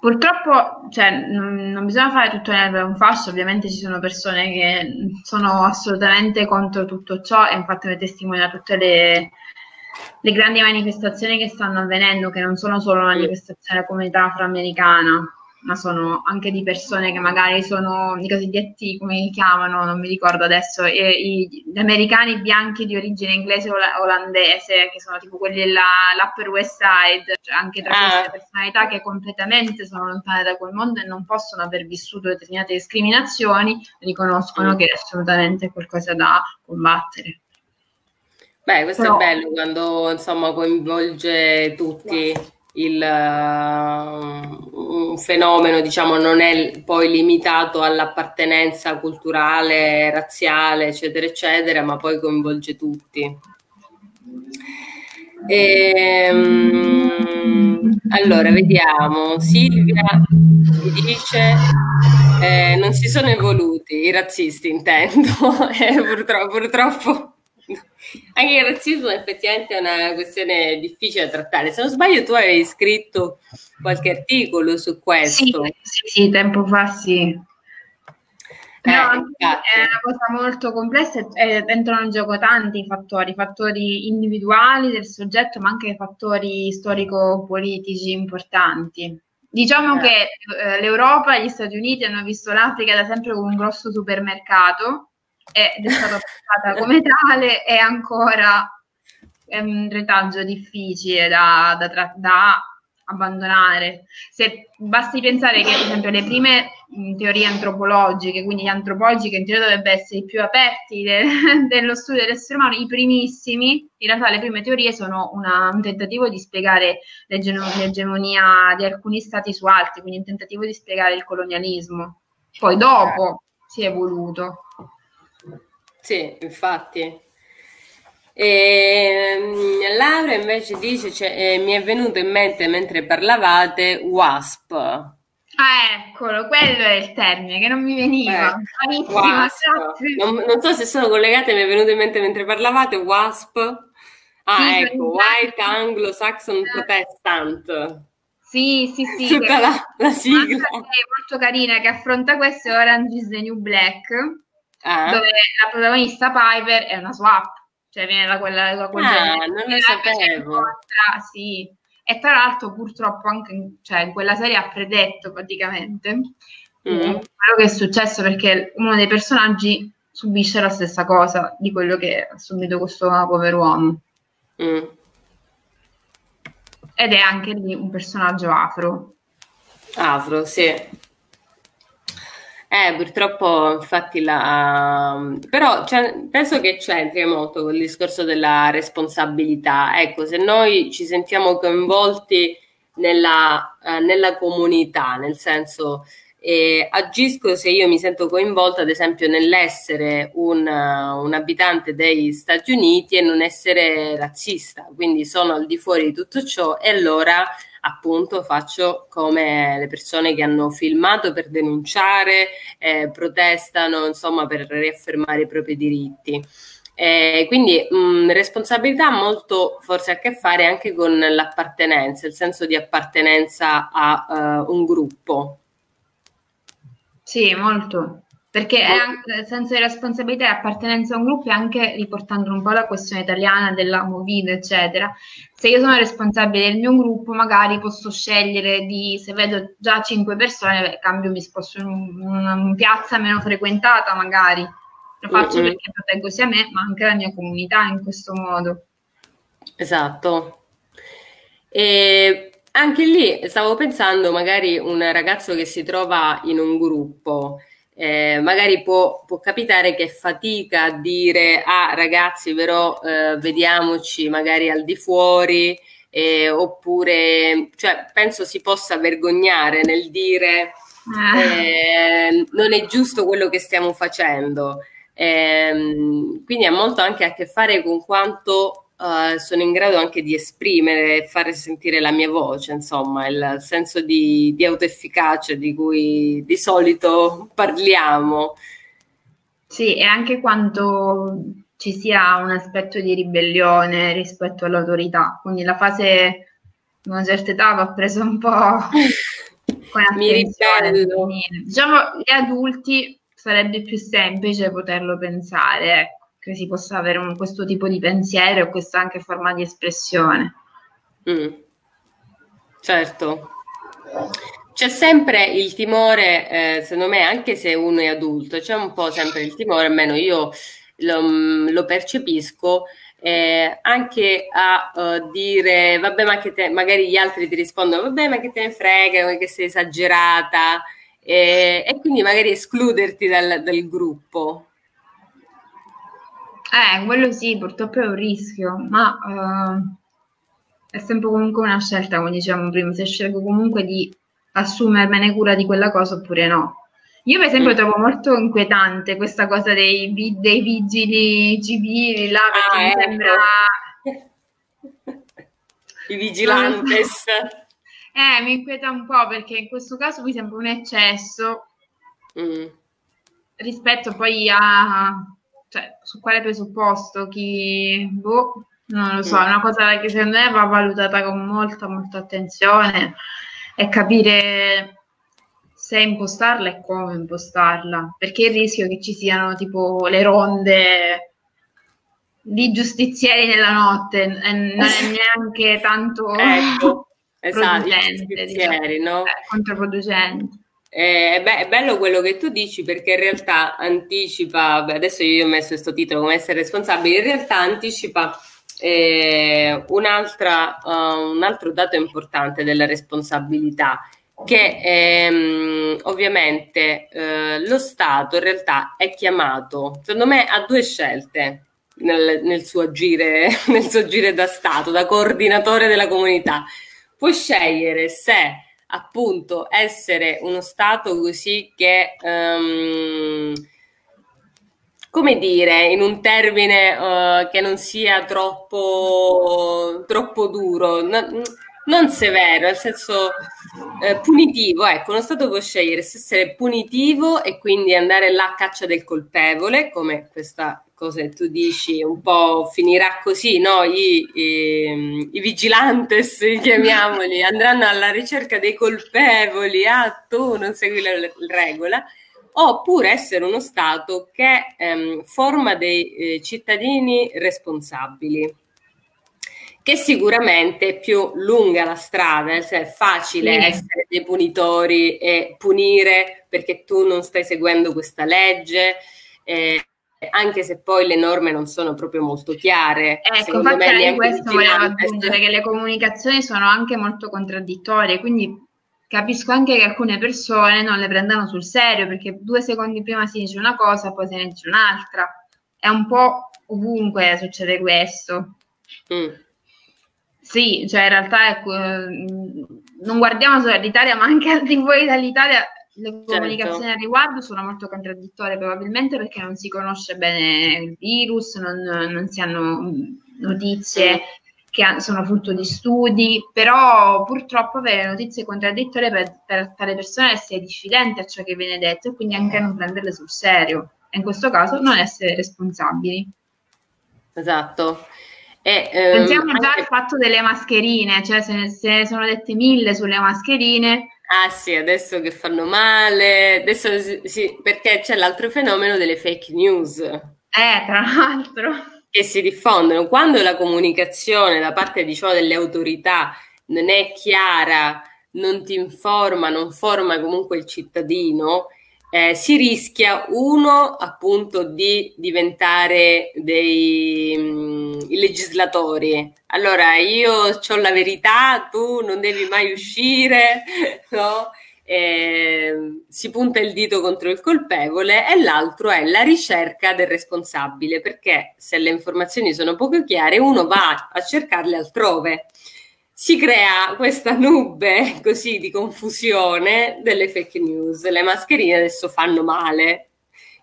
Speaker 2: Purtroppo cioè, non bisogna fare tutto nel un fascio, ovviamente ci sono persone che sono assolutamente contro tutto ciò e infatti ne testimoniano tutte le, le grandi manifestazioni che stanno avvenendo, che non sono solo manifestazioni della comunità afroamericana, ma sono anche di persone che magari sono i cosiddetti, come li chiamano, non mi ricordo adesso, i, gli americani bianchi di origine inglese o olandese, che sono tipo quelli dell'Upper West Side, cioè anche tra ah. queste personalità che completamente sono lontane da quel mondo e non possono aver vissuto determinate discriminazioni, riconoscono mm. che è assolutamente qualcosa da combattere.
Speaker 1: Beh, questo Però, è bello quando insomma coinvolge tutti il, uh, un fenomeno diciamo non è poi limitato all'appartenenza culturale, razziale, eccetera, eccetera, ma poi coinvolge tutti. E, um, allora, vediamo. Silvia dice eh, non si sono evoluti i razzisti, intendo. eh, purtroppo, purtroppo anche il razzismo effettivamente è una questione difficile da trattare. Se non sbaglio, tu avevi scritto qualche articolo su questo.
Speaker 2: Sì, sì, sì tempo fa sì. Eh, no, è una cosa molto complessa e entrano in gioco tanti fattori, fattori individuali del soggetto, ma anche fattori storico-politici importanti. Diciamo eh. che eh, l'Europa e gli Stati Uniti hanno visto l'Africa da sempre come un grosso supermercato ed è stata portata come tale è ancora è un retaggio difficile da, da, da abbandonare. Se basti pensare che, ad esempio, le prime teorie antropologiche, quindi gli antropologi che in teoria dovrebbero essere i più aperti de, dello studio dell'essere umano, i primissimi, in realtà le prime teorie sono una, un tentativo di spiegare l'egemonia di alcuni stati su altri, quindi un tentativo di spiegare il colonialismo. Poi dopo si è evoluto.
Speaker 1: Sì, infatti. E, ehm, Laura invece dice, cioè, eh, mi è venuto in mente mentre parlavate WASP.
Speaker 2: Ah, eccolo, quello è il termine che non mi veniva.
Speaker 1: Eh, non, non, so se sono collegate, mi è venuto in mente mentre parlavate WASP. Ah, sì, ecco, White Anglo-Saxon Protestant.
Speaker 2: Sì, sì, sì.
Speaker 1: Tutta la, la sigla. È
Speaker 2: molto carina che affronta questo Orange is the New Black ah. dove la protagonista Piper è una swap, cioè viene da quella, da quella
Speaker 1: ah, non lo sapevo.
Speaker 2: Sì. E tra l'altro purtroppo anche cioè, in quella serie ha predetto praticamente mm. quello che è successo perché uno dei personaggi subisce la stessa cosa di quello che ha subito questo povero uomo. Mm. Ed è anche lì un personaggio afro.
Speaker 1: Afro, sì. Eh, purtroppo, infatti, la... però penso che c'entri molto con il discorso della responsabilità. Ecco, se noi ci sentiamo coinvolti nella, eh, nella comunità, nel senso eh, agisco se io mi sento coinvolta, ad esempio, nell'essere un, un abitante degli Stati Uniti e non essere razzista, quindi sono al di fuori di tutto ciò e allora appunto faccio come le persone che hanno filmato per denunciare, eh, protestano insomma per riaffermare i propri diritti. Eh, quindi mh, responsabilità molto forse a che fare anche con l'appartenenza, il senso di appartenenza a uh, un gruppo.
Speaker 2: Sì, molto perché anche, il senso di responsabilità e appartenenza a un gruppo è anche riportando un po' la questione italiana della movida, eccetera. Se io sono responsabile del mio gruppo, magari posso scegliere di, se vedo già cinque persone, beh, cambio, mi sposto in una, una piazza meno frequentata, magari. Lo faccio mm-hmm. perché proteggo sia me, ma anche la mia comunità in questo modo.
Speaker 1: Esatto. E anche lì stavo pensando, magari un ragazzo che si trova in un gruppo eh, magari può, può, capitare che fatica a dire ah ragazzi però eh, vediamoci magari al di fuori eh, oppure cioè, penso si possa vergognare nel dire ah. eh, non è giusto quello che stiamo facendo ehm, quindi ha molto anche a che fare con quanto uh, sono in grado anche di esprimere e fare sentire la mia voce, insomma, il senso di, di autoefficacia di cui di solito parliamo.
Speaker 2: Sì, e anche quanto ci sia un aspetto di ribellione rispetto all'autorità, quindi la fase di una certa età va presa un po' con attenzione. Diciamo, gli adulti sarebbe più semplice poterlo pensare, ecco che si possa avere un, questo tipo di pensiero e questa anche forma di espressione.
Speaker 1: Mm. Certo. C'è sempre il timore, eh, secondo me, anche se uno è adulto, c'è un po' sempre il timore, almeno io lo, mm, lo percepisco, eh, anche a uh, dire, vabbè, ma che te, magari gli altri ti rispondono, vabbè, ma che te ne frega, che sei esagerata, eh, e quindi magari escluderti dal, dal gruppo.
Speaker 2: Eh, quello sì, purtroppo è un rischio, ma uh, è sempre comunque una scelta, come dicevamo prima, se scelgo comunque di assumermene cura di quella cosa oppure no. Io per esempio mm. trovo molto inquietante questa cosa dei, dei vigili civili, là, ah, mi ecco. sembra...
Speaker 1: I vigilantes.
Speaker 2: eh, mi inquieta un po' perché in questo caso mi sembra un eccesso mm. rispetto poi a cioè, su quale presupposto, chi, boh, non lo so, è una cosa che secondo me va valutata con molta, molta attenzione e capire se impostarla e come impostarla, perché il rischio che ci siano tipo le ronde di giustizieri nella notte non è neanche tanto
Speaker 1: ecco, esatto, diciamo, no?
Speaker 2: eh, controproducente.
Speaker 1: Eh, beh, è bello quello che tu dici perché in realtà anticipa, adesso io ho messo questo titolo come essere responsabile, in realtà anticipa eh, uh, un altro dato importante della responsabilità che ehm, ovviamente eh, lo Stato in realtà è chiamato, secondo me, a due scelte nel, nel, suo agire, nel suo agire da Stato, da coordinatore della comunità. Può scegliere se appunto essere uno Stato così che, um, come dire, in un termine uh, che non sia troppo, troppo duro, no, non severo, nel senso eh, punitivo, ecco, uno Stato può scegliere se essere punitivo e quindi andare là a caccia del colpevole, come questa cosa che tu dici, un po' finirà così, no? I, i, i vigilantes, chiamiamoli, andranno alla ricerca dei colpevoli, ah, tu non segui la, la regola, oppure essere uno Stato che ehm, forma dei eh, cittadini responsabili che sicuramente è più lunga la strada, eh, cioè è facile sì. essere dei punitori e punire perché tu non stai seguendo questa legge, eh, anche se poi le norme non sono proprio molto chiare.
Speaker 2: Ecco, infatti questo volevo aggiungere che le comunicazioni sono anche molto contraddittorie, quindi capisco anche che alcune persone non le prendano sul serio perché due secondi prima si dice una cosa, poi se ne dice un'altra. È un po' ovunque succede questo. Mm. Sì, cioè in realtà ecco, non guardiamo solo l'Italia, ma anche al di fuori dall'Italia le certo. comunicazioni al riguardo sono molto contraddittorie, probabilmente perché non si conosce bene il virus, non, non si hanno notizie che sono frutto di studi, però purtroppo avere notizie contraddittorie per, per tale persona è essere diffidente a ciò che viene detto e quindi anche non prenderle sul serio. E in questo caso non essere responsabili.
Speaker 1: Esatto.
Speaker 2: E, ehm, Pensiamo già anche... al fatto delle mascherine, cioè se ne, se ne, sono dette mille sulle mascherine,
Speaker 1: Ah sì, adesso che fanno male, adesso sì, perché c'è l'altro fenomeno delle fake news.
Speaker 2: Eh, tra l'altro.
Speaker 1: Che si diffondono. Quando la comunicazione da parte diciamo, delle autorità non è chiara, non ti informa, non forma comunque il cittadino, eh, si rischia uno appunto di diventare dei mh, mm, legislatori. Allora io ho la verità, tu non devi mai uscire, no? Eh, si punta il dito contro il colpevole e l'altro è la ricerca del responsabile, perché se le informazioni sono poco chiare uno va a cercarle altrove si crea questa nube così di confusione delle fake news. Le mascherine adesso fanno male.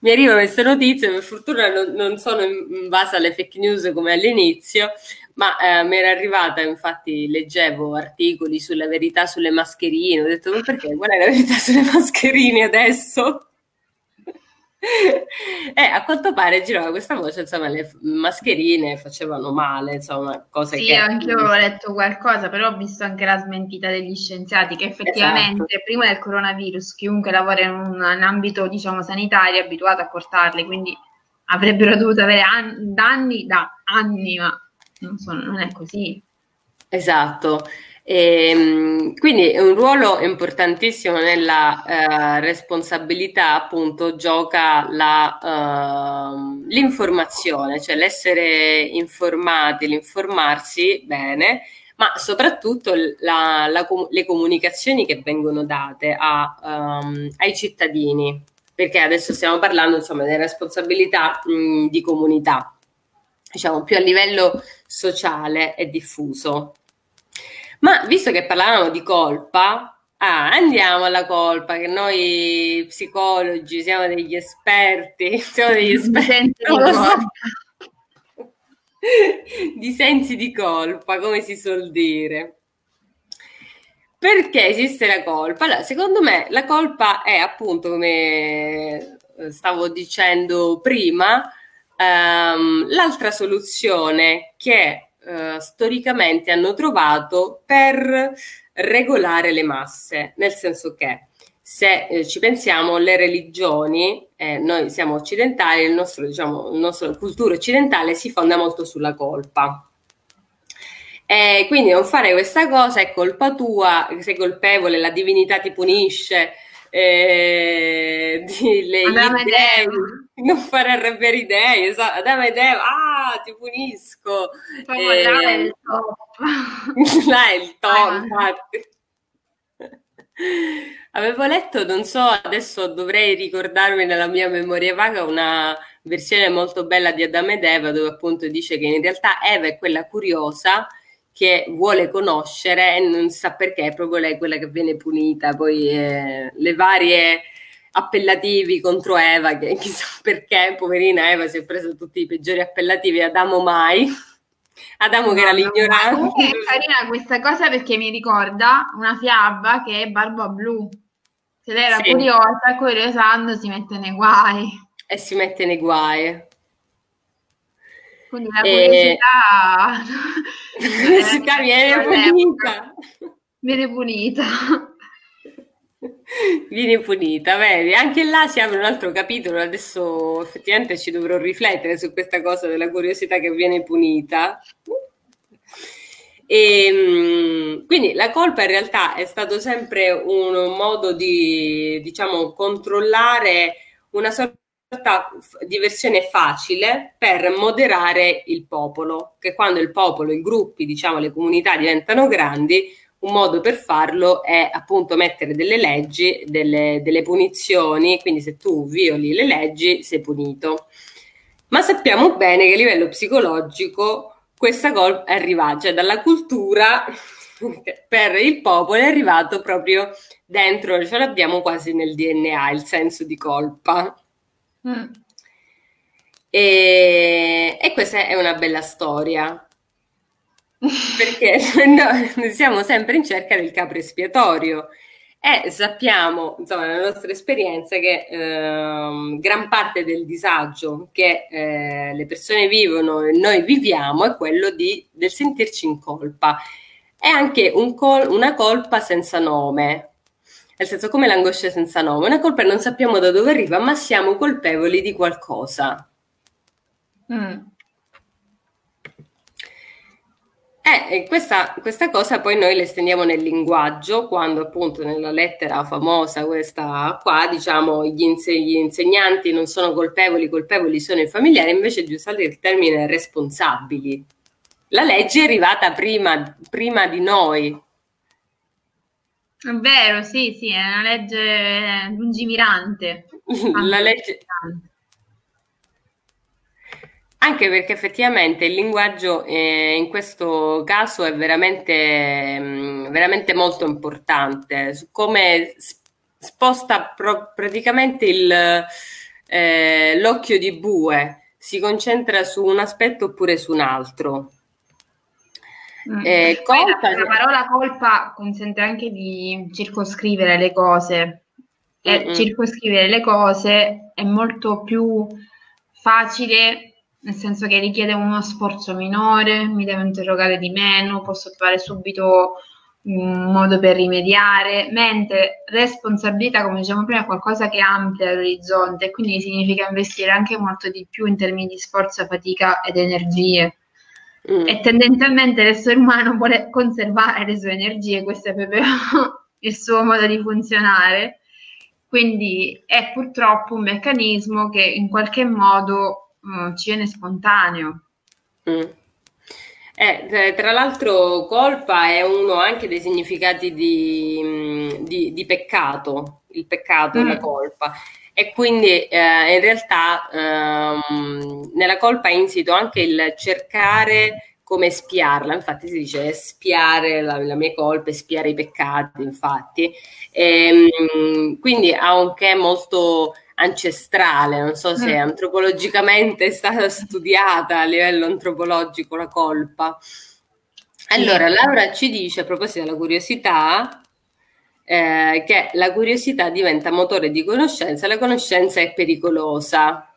Speaker 1: Mi arrivano queste notizie, per fortuna non, non, sono in base alle fake news come all'inizio, ma eh, mi era arrivata, infatti leggevo articoli sulla verità sulle mascherine, ho detto ma perché? Qual è la verità sulle mascherine adesso? Eh, a quanto pare girava questa voce, insomma, le mascherine facevano male, insomma, cose
Speaker 2: sì,
Speaker 1: che...
Speaker 2: anche io avevo letto qualcosa, però ho visto anche la smentita degli scienziati che effettivamente esatto. prima del coronavirus chiunque lavora in un in ambito, diciamo, sanitario è abituato a portarle, quindi avrebbero dovuto avere an- danni da anni, ma non, so, non è così.
Speaker 1: Esatto. E, ehm, quindi un ruolo importantissimo nella eh, responsabilità appunto gioca la, uh, l'informazione, cioè l'essere informati, l'informarsi bene, ma soprattutto la, la, le comunicazioni che vengono date a, um, ai cittadini, perché adesso stiamo parlando insomma delle responsabilità mh, di comunità, diciamo più a livello sociale e diffuso. Ma visto che parlavamo di colpa, ah, andiamo alla colpa, che noi psicologi siamo degli esperti, siamo degli esperti di sensi di colpa, come si suol dire. Perché esiste la colpa? Allora, secondo me la colpa è appunto, come stavo dicendo prima, ehm, l'altra soluzione che eh, storicamente hanno trovato per regolare le masse, nel senso che se eh, ci pensiamo, le religioni, eh, noi siamo occidentali, il nostro, diciamo, il nostro cultura occidentale si fonda molto sulla colpa. E quindi non fare questa cosa è colpa tua, sei colpevole, la divinità ti punisce, eh, di, le, dei, non fare arrabbiare i dei, esatto, Adamo ed Eva, ah, ti punisco.
Speaker 2: Eh, là è il top.
Speaker 1: là è il top, infatti. Avevo letto, non so, adesso dovrei ricordarmi nella mia memoria vaga una versione molto bella di Adamo ed Eva dove appunto dice che in realtà Eva è quella curiosa che vuole conoscere e non sa perché è proprio lei quella che viene punita. Poi eh, le varie appellativi contro Eva, che chissà perché, poverina Eva si è presa tutti i peggiori appellativi, Adamo mai. Adamo che era l'ignorante.
Speaker 2: È carina questa cosa perché mi ricorda una fiaba che è Barba Blu. Se lei era sì. curiosa, curiosando si mette nei guai.
Speaker 1: E si mette nei guai.
Speaker 2: Quindi la curiosità...
Speaker 1: La curiosità viene punita.
Speaker 2: Viene punita.
Speaker 1: Viene punita, vedi? Anche là si apre un altro capitolo. Adesso effettivamente ci dovrò riflettere su questa cosa della curiosità che viene punita. E, ehm, quindi la colpa in realtà è stato sempre un modo di, diciamo, controllare una sorta di versione facile per moderare il popolo, che quando il popolo, i gruppi, diciamo le comunità diventano grandi, un modo per farlo è appunto mettere delle leggi, delle, delle punizioni, quindi se tu violi le leggi sei punito. Ma sappiamo bene che a livello psicologico questa colpa è arrivata, cioè dalla cultura per il popolo è arrivato proprio dentro, ce l'abbiamo quasi nel DNA, il senso di colpa. Mm. E, e, questa è una bella storia perché noi siamo sempre in cerca del capro espiatorio e sappiamo, insomma, nella nostra esperienza che eh, gran parte del disagio che eh, le persone vivono e noi viviamo è quello di, del sentirci in colpa. è anche un col- una colpa senza nome. Nel senso, come l'angoscia senza nome, una colpa non sappiamo da dove arriva, ma siamo colpevoli di qualcosa. Mm. Eh, questa, questa, cosa poi noi l'estendiamo nel linguaggio, quando appunto nella lettera famosa questa qua, diciamo, gli, inse- gli insegnanti non sono colpevoli, colpevoli sono i familiari, invece di usare il termine responsabili. La legge è arrivata prima, prima di noi.
Speaker 2: È vero, sì, sì, è una legge lungimirante.
Speaker 1: La legge... Anche perché effettivamente il linguaggio eh, in questo caso è veramente, mh, mm, veramente molto importante, su come sposta pro- praticamente il, eh, l'occhio di bue, si concentra su un aspetto oppure su un altro.
Speaker 2: Mm. Eh, colpa, la, la, parola colpa consente anche di circoscrivere le cose. E mm-hmm. circoscrivere le cose è molto più facile nel senso che richiede uno sforzo minore, mi devo interrogare di meno, posso trovare subito un modo per rimediare, mentre responsabilità, come dicevamo prima, è qualcosa che amplia l'orizzonte e quindi significa investire anche molto di più in termini di sforzo, fatica ed energie. Mm. E tendenzialmente l'essere umano vuole conservare le sue energie, questo è proprio il suo modo di funzionare. Quindi è purtroppo un meccanismo che in qualche modo mm, ci viene spontaneo.
Speaker 1: Mm. Eh, tra l'altro colpa è uno anche dei significati di, mm, di, di peccato, il peccato mm. e la colpa. E quindi eh, in realtà ehm, nella colpa è insito anche il cercare come spiarla, infatti si dice spiare la, la mia colpa, spiare i peccati, infatti. E, ehm, quindi ha un che molto ancestrale, non so se mm. antropologicamente è stata studiata a livello antropologico la colpa. Allora, Laura ci dice a proposito della curiosità eh, che la curiosità diventa motore di conoscenza, la conoscenza è pericolosa.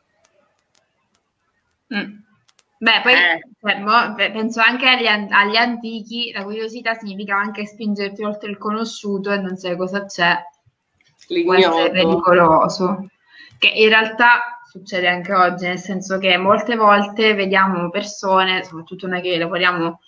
Speaker 2: Mm. Beh, poi eh. fermo, penso anche agli, agli, antichi, la curiosità significava anche spingerti oltre il conosciuto e non sai cosa c'è. L'ignoto. Può essere pericoloso che in realtà succede anche oggi, nel senso che molte volte vediamo persone, soprattutto noi che lavoriamo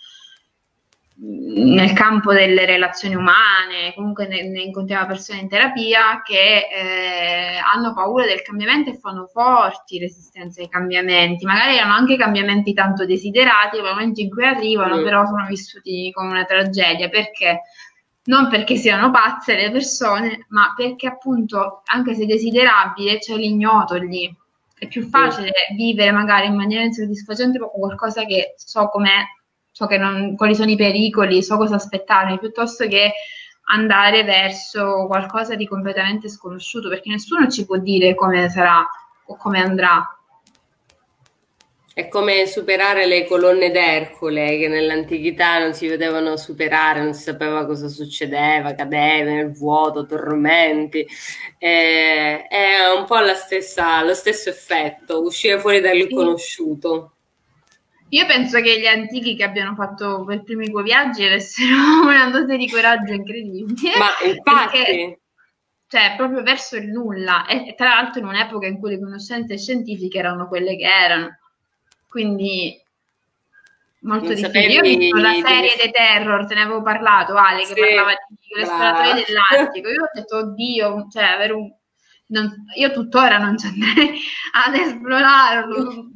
Speaker 2: nel campo delle relazioni umane, comunque ne, ne incontriamo persone in terapia che eh, hanno paura del cambiamento e fanno forti resistenze ai cambiamenti. Magari erano anche cambiamenti tanto desiderati, nel momento in cui arrivano, mm. però sono vissuti come una tragedia. Perché? Non perché siano pazze le persone, ma perché appunto, anche se desiderabile, c'è l'ignoto lì. È più facile sì. vivere magari in maniera insoddisfacente con qualcosa che so com'è, so che non, quali sono i pericoli, so cosa aspettarmi, piuttosto che andare verso qualcosa di completamente sconosciuto, perché nessuno ci può dire come sarà o come andrà.
Speaker 1: È come superare le colonne d'Ercole che nell'antichità non si vedevano superare, non si sapeva cosa succedeva, cadeva nel vuoto, tormenti. Eh, è un po' stessa, lo stesso effetto, uscire fuori dal conosciuto.
Speaker 2: Io penso che gli antichi che abbiano fatto per primi due viaggi avessero una dose di coraggio incredibile.
Speaker 1: Ma infatti... Perché,
Speaker 2: cioè, proprio verso il nulla. E tra l'altro in un'epoca in cui le conoscenze scientifiche erano quelle che erano quindi molto non difficile. Io ho visto la serie. The Terror, te ne avevo parlato, Ale, che sì, parlava di l'esploratore dell'Artico. Io ho detto, oddio, cioè, avere un... Non... io tuttora non ci andrei ad esplorarlo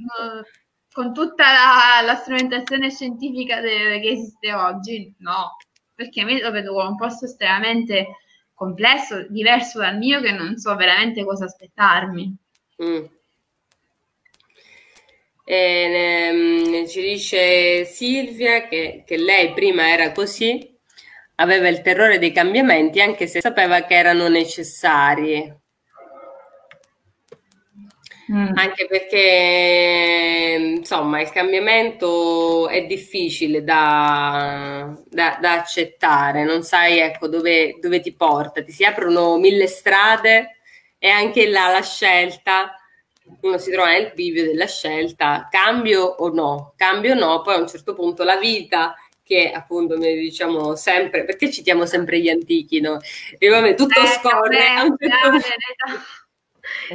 Speaker 2: con tutta la, la strumentazione scientifica de... che esiste oggi, no, perché a me lo vedo come un posto estremamente complesso, diverso dal mio, che non so veramente cosa aspettarmi. Mm.
Speaker 1: E, um, ci dice Silvia che, che lei prima era così, aveva il terrore dei cambiamenti anche se sapeva che erano necessari. Mm. Anche perché insomma il cambiamento è difficile da, da, da accettare, non sai ecco, dove, dove, ti porta, ti si aprono mille strade e anche là la scelta uno si trova nel bivio della scelta, cambio o no, cambio o no, poi a un certo punto la vita che appunto noi diciamo sempre, perché citiamo sempre gli antichi, no? E vabbè, tutto eh, scorre. Vabbè, a un certo
Speaker 2: punto...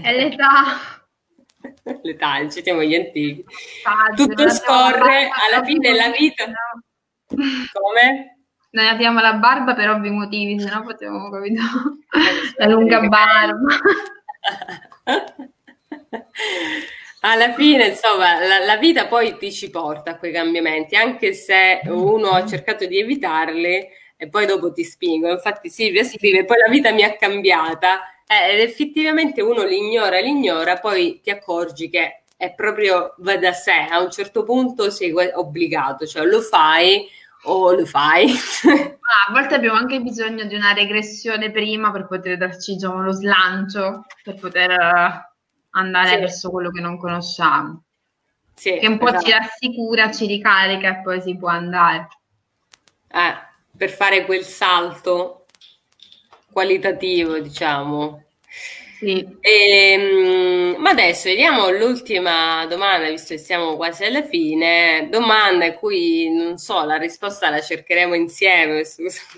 Speaker 2: È l'età.
Speaker 1: l'età, citiamo gli antichi. Faccio, tutto scorre, alla fine la vita... No. Come?
Speaker 2: Noi abbiamo la barba per ovvi motivi, se no potevamo, capito? la lunga barba.
Speaker 1: alla fine, insomma, la, la, vita poi ti ci porta a quei cambiamenti, anche se uno ha cercato di evitarli e poi dopo ti spingo. Infatti Silvia scrive, poi la vita mi ha cambiata eh, ed effettivamente uno li ignora, li ignora, poi ti accorgi che è proprio va da sé, a un certo punto sei obbligato, cioè lo fai o lo fai.
Speaker 2: ah, a volte abbiamo anche bisogno di una regressione prima per poter darci diciamo, lo slancio, per poter andare sì. verso quello che non conosciamo. Sì, che un po' esatto. ci rassicura, ci ricarica e poi si può andare.
Speaker 1: Eh, per fare quel salto qualitativo, diciamo. Sì. E, ehm, ma adesso vediamo l'ultima domanda, visto che siamo quasi alla fine. Domanda a cui non so, la risposta la cercheremo insieme.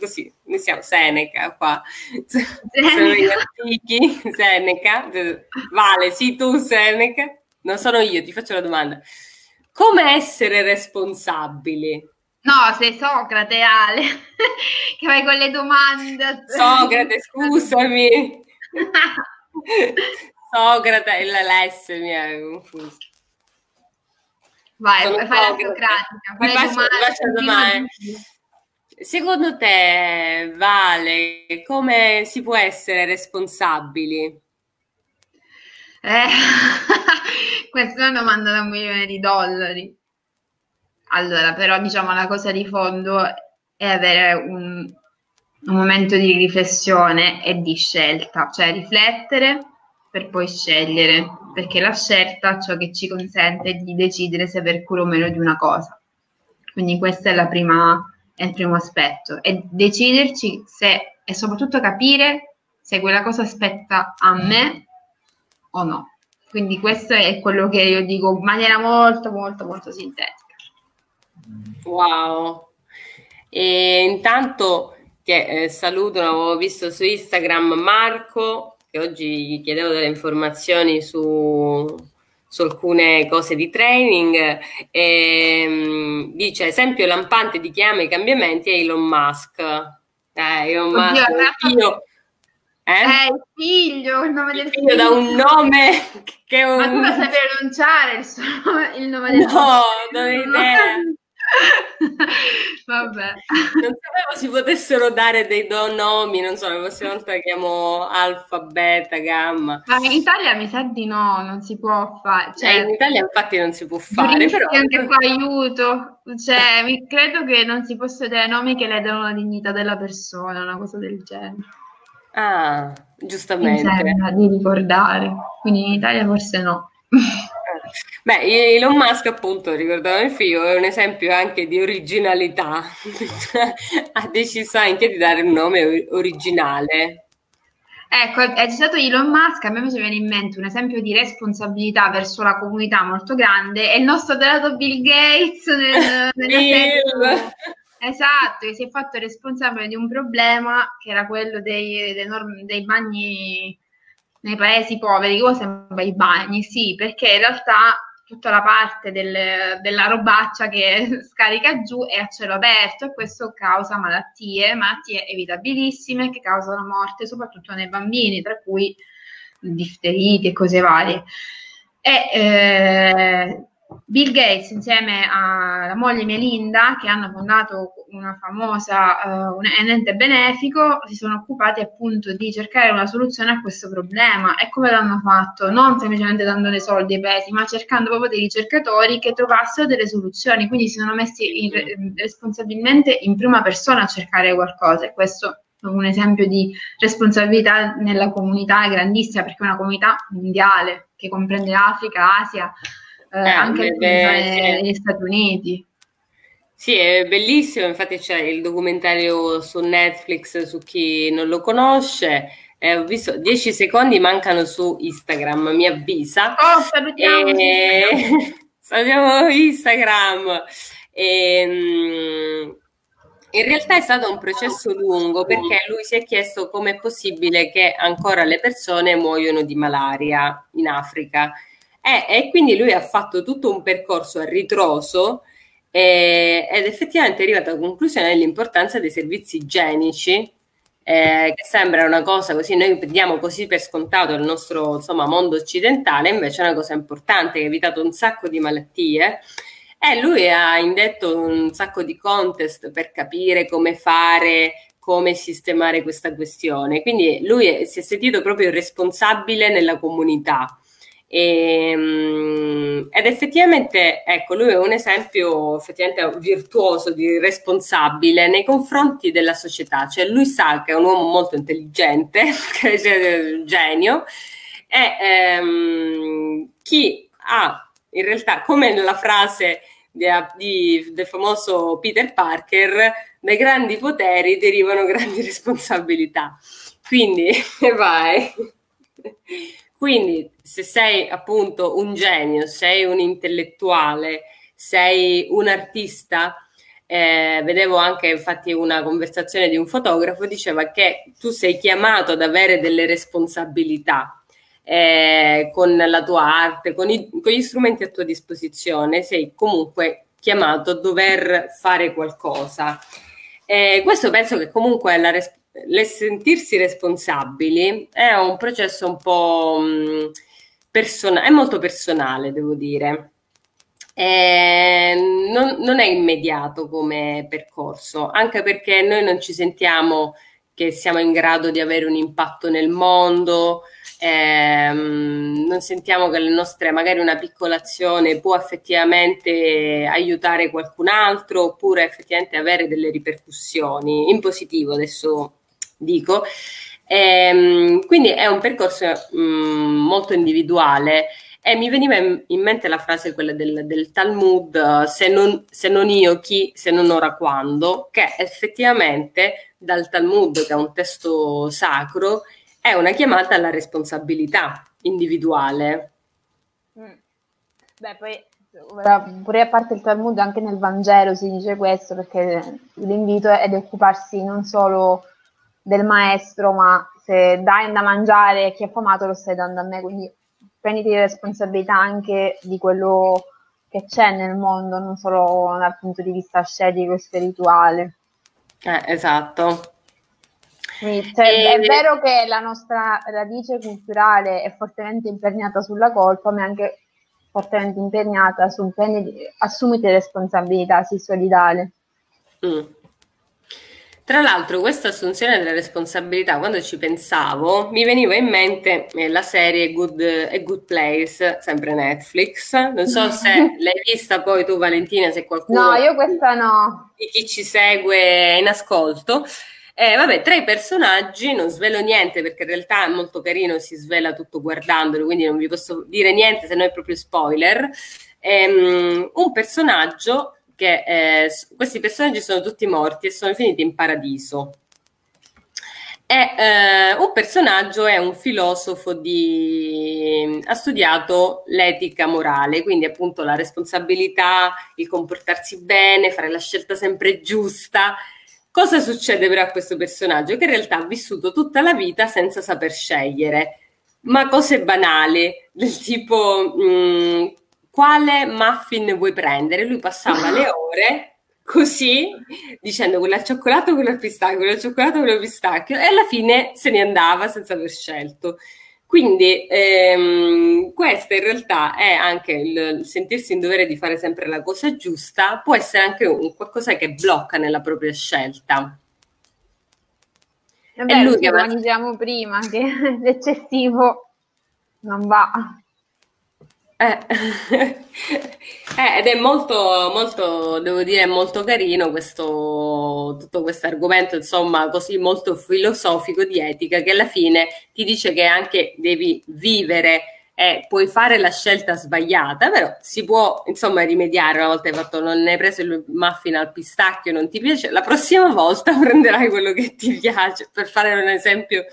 Speaker 1: Così, noi siamo Seneca qua. Sono gli antichi, Seneca. Vale, sì, tu Seneca. Non sono io, ti faccio la domanda. Come essere responsabili?
Speaker 2: No, sei Socrate, Ale, che vai con le domande.
Speaker 1: Socrate, scusami. Socrate e l'S mi ha confuso.
Speaker 2: Vai, fai la socratica. Fai faccio, faccio
Speaker 1: domande. Secondo te, Vale, come si può essere responsabili?
Speaker 2: Eh, questa è una domanda da un milione di dollari. Allora, però diciamo la cosa di fondo è avere un, un momento di riflessione e di scelta, cioè riflettere per poi scegliere, perché la scelta è ciò che ci consente di decidere se aver cura o meno di una cosa. Quindi questo è, prima, è il primo aspetto, e deciderci se, e soprattutto capire se quella cosa aspetta a me o no. Quindi questo è quello che io dico in maniera molto, molto, molto sintetica.
Speaker 1: Wow. E intanto che eh, saluto, avevo visto su Instagram Marco, che oggi gli chiedevo delle informazioni su, su alcune cose di training, e, um, dice esempio lampante di chi ama i cambiamenti è Elon Musk. Eh, Elon Oddio, Musk,
Speaker 2: il figlio, eh? eh? il figlio, il nome del figlio. figlio
Speaker 1: da un nome che un...
Speaker 2: Ma tu lo sai pronunciare il, suo, il nome del
Speaker 1: no, figlio? No, non ho idea.
Speaker 2: Vabbè.
Speaker 1: Non sapevo si potessero dare dei do nomi, non so, la prossima volta chiamo alfa, beta, gamma.
Speaker 2: Ma in Italia mi sa di no, non si può fare.
Speaker 1: Cioè, eh, in Italia infatti non si può fare. Però...
Speaker 2: anche qua aiuto. Cioè, mi, credo che non si possa dare nomi che ledono la dignità della persona, una cosa del genere.
Speaker 1: Ah, giustamente. Mi
Speaker 2: sembra di ricordare. Quindi in Italia forse no.
Speaker 1: Beh, Elon Musk, appunto, ricordavo il figlio, è un esempio anche di originalità. ha deciso anche di dare un nome originale.
Speaker 2: Ecco, è stato Elon Musk, a me mi viene in mente un esempio di responsabilità verso la comunità molto grande, è il nostro adorato Bill Gates nel, Bill. Esatto, che si è fatto responsabile di un problema che era quello dei, dei, dei bagni nei paesi poveri, cosa sembra i bagni? Sì, perché in realtà tutta la parte del, della robaccia che scarica giù è a cielo aperto e questo causa malattie, malattie evitabilissime che causano morte soprattutto nei bambini, tra cui difteriti e cose varie. E, eh, Bill Gates insieme alla moglie Melinda, che hanno fondato una famosa uh, un ente benefico, si sono occupati appunto di cercare una soluzione a questo problema. E come l'hanno fatto? Non semplicemente dando dei soldi ai paesi, ma cercando proprio dei ricercatori che trovassero delle soluzioni. Quindi si sono messi in, responsabilmente in prima persona a cercare qualcosa. E questo è un esempio di responsabilità nella comunità grandissima, perché è una comunità mondiale che comprende Africa, Asia eh, eh, anche negli Stati Uniti.
Speaker 1: Sì, è bellissimo, infatti c'è il documentario su Netflix su chi non lo conosce. Eh, ho visto 10 secondi mancano su Instagram, mi avvisa.
Speaker 2: Oh, salutiamo! E...
Speaker 1: salutiamo Instagram. E, ehm, in realtà è stato un processo lungo perché lui si è chiesto come è possibile che ancora le persone muoiono di malaria in Africa. E, e quindi lui ha fatto tutto un percorso a ritroso eh, ed effettivamente è arrivato alla conclusione dell'importanza dei servizi igienici, eh, che sembra una cosa così, noi diamo così per scontato il nostro insomma, mondo occidentale, invece è una cosa importante che ha evitato un sacco di malattie. E lui ha indetto un sacco di contest per capire come fare, come sistemare questa questione. Quindi lui si è sentito proprio responsabile nella comunità. E, ehm, ed effettivamente, ecco, lui è un esempio effettivamente virtuoso, di responsabile nei confronti della società. Cioè, lui sa che è un uomo molto intelligente, che è genio, e ehm, chi ha in realtà, come nella frase di, di, del famoso Peter Parker, dai grandi poteri derivano grandi responsabilità. Quindi, vai. Quindi, se sei appunto un genio, sei un intellettuale, sei un artista, eh, vedevo anche infatti una conversazione di un fotografo, diceva che tu sei chiamato ad avere delle responsabilità eh, con la tua arte, con, i, con gli strumenti a tua disposizione, sei comunque chiamato a dover fare qualcosa. Eh, questo penso che comunque la res- le sentirsi responsabili è un processo un po' mh, personale, è molto personale, devo dire. Eh, non, non, è immediato come percorso, anche perché noi non ci sentiamo che siamo in grado di avere un impatto nel mondo, ehm, non sentiamo che le nostre, magari una piccola azione può effettivamente aiutare qualcun altro oppure effettivamente avere delle ripercussioni in positivo, adesso dico. Ehm, quindi è un percorso mh, mm, molto individuale e mi veniva in, in mente la frase quella del, del Talmud, se non, se non, io chi, se non ora quando, che effettivamente dal Talmud, che è un testo sacro, è una chiamata alla responsabilità individuale.
Speaker 2: Mm. Beh, poi pure a parte il Talmud, anche nel Vangelo si dice questo perché l'invito è di occuparsi non solo del maestro, ma se dai da mangiare a chi è affamato lo stai dando a me, quindi prenditi responsabilità anche di quello che c'è nel mondo, non solo dal punto di vista scetico e spirituale.
Speaker 1: Eh, esatto.
Speaker 2: Quindi, cioè, e... È vero che la nostra radice culturale è fortemente imperniata sulla colpa, ma è anche fortemente imperniata sul prendi, assumiti responsabilità, sii solidale. Mm.
Speaker 1: Tra l'altro, questa assunzione della responsabilità, quando ci pensavo, mi veniva in mente eh, la serie Good, A Good Place, sempre Netflix. Non so se l'hai vista poi tu, Valentina, se qualcuno.
Speaker 2: No, io questa no.
Speaker 1: Di chi ci segue in ascolto. Eh, vabbè, tra i personaggi non svelo niente perché in realtà è molto carino, si svela tutto guardandolo, quindi non vi posso dire niente se non è proprio spoiler. Ehm, un personaggio che eh, questi personaggi sono tutti morti e sono finiti in paradiso. E, eh, un personaggio è un filosofo di... ha studiato l'etica morale, quindi appunto la responsabilità, il comportarsi bene, fare la scelta sempre giusta Cosa succede però a questo personaggio? Che in realtà ha vissuto tutta la vita senza saper scegliere, ma cose banali, del tipo mh, mm, quale muffin vuoi prendere? Lui passava le ore così dicendo quello al cioccolato, quello al pistacchio, quello al cioccolato, quello al pistacchio e alla fine se ne andava senza aver scelto. Quindi ehm, questa in realtà è anche il, il, sentirsi in dovere di fare sempre la cosa giusta, può essere anche un qualcosa che blocca nella propria scelta.
Speaker 2: Vabbè, è lui che va... diciamo prima che l'eccessivo non va.
Speaker 1: Eh. eh, ed è molto, molto, devo dire, molto carino questo, tutto questo argomento, insomma, così molto filosofico di etica, che alla fine ti dice che anche devi vivere e puoi fare la scelta sbagliata, però si può, insomma, rimediare una volta hai fatto, non hai preso il muffin al pistacchio, non ti piace, la prossima volta prenderai quello che ti piace, per fare un esempio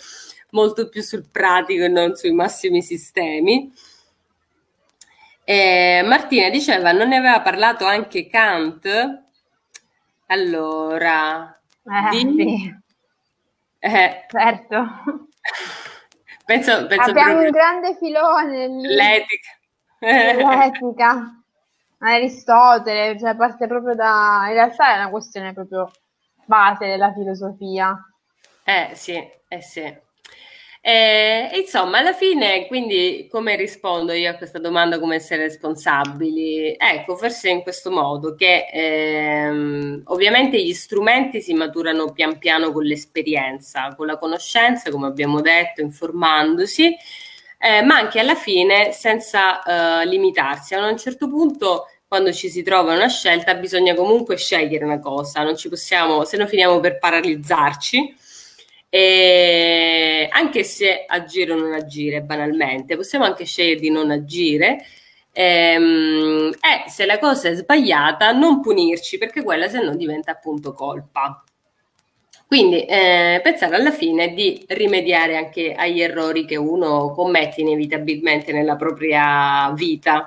Speaker 1: molto più sul pratico e non sui massimi sistemi. Eh, Martina diceva, non ne aveva parlato anche Kant? Allora,
Speaker 2: eh, di... sì. eh. certo.
Speaker 1: Penso, penso
Speaker 2: Abbiamo un grande filone lì.
Speaker 1: L'etica.
Speaker 2: L'etica. Aristotele, cioè parte proprio da... In realtà è una questione proprio base della filosofia.
Speaker 1: Eh sì, eh sì. Eh, insomma, alla fine, quindi, come rispondo io a questa domanda come essere responsabili? Ecco, forse in questo modo, che ehm, ovviamente gli strumenti si maturano pian piano con l'esperienza, con la conoscenza, come abbiamo detto, informandosi, eh, ma anche alla fine senza eh, limitarsi. A un certo punto quando ci si trova una scelta bisogna comunque scegliere una cosa, non ci possiamo, se no finiamo per paralizzarci e anche se agire o non agire banalmente, possiamo anche scegliere di non agire. Ehm, e se la cosa è sbagliata, non punirci perché quella se no diventa appunto colpa. Quindi eh, pensare alla fine di rimediare anche agli errori che uno commette inevitabilmente nella propria vita.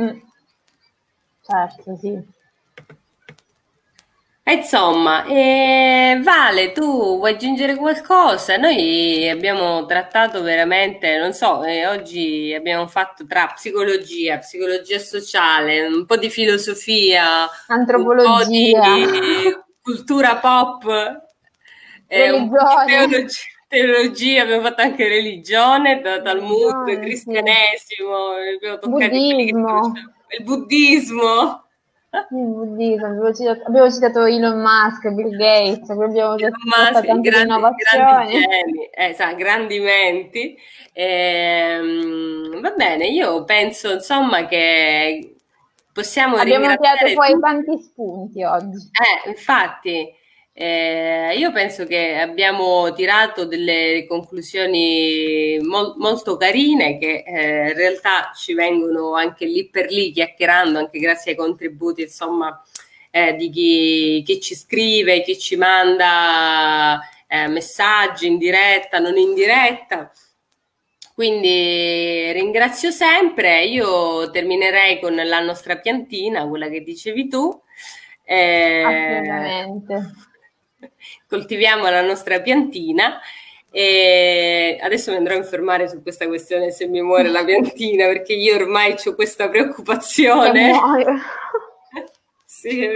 Speaker 2: Mm. Certo, sì.
Speaker 1: Insomma, eh, Vale, tu vuoi aggiungere qualcosa? Noi abbiamo trattato veramente, non so, eh, oggi abbiamo fatto tra psicologia, psicologia sociale, un po' di filosofia,
Speaker 2: antropologia, un po'
Speaker 1: di cultura pop,
Speaker 2: eh,
Speaker 1: teologia, teologia, abbiamo fatto anche religione, da Talmud, cristianesimo, abbiamo toccato
Speaker 2: Buddismo.
Speaker 1: il buddismo.
Speaker 2: Abbiamo citato, abbiamo citato Elon Musk, Bill Gates, abbiamo
Speaker 1: Elon Musk,
Speaker 2: tante
Speaker 1: grandi, grandi geni, eh, sa, grandi menti. Ehm, va bene, io penso insomma che possiamo
Speaker 2: Abbiamo tirato
Speaker 1: ringraziare
Speaker 2: fuori
Speaker 1: tutti.
Speaker 2: tanti spunti oggi.
Speaker 1: Eh, infatti, eh, io penso che abbiamo tirato delle conclusioni mol- molto carine che eh, in realtà ci vengono anche lì per lì chiacchierando, anche grazie ai contributi, insomma, eh, di chi, chi ci scrive, chi ci manda eh, messaggi in diretta, non in diretta. Quindi ringrazio sempre. Io terminerei con la nostra piantina, quella che dicevi tu. Eh. Coltiviamo la nostra piantina. E adesso mi andrò a informare su questa questione se mi muore la piantina, perché io ormai ho questa preoccupazione. Sì.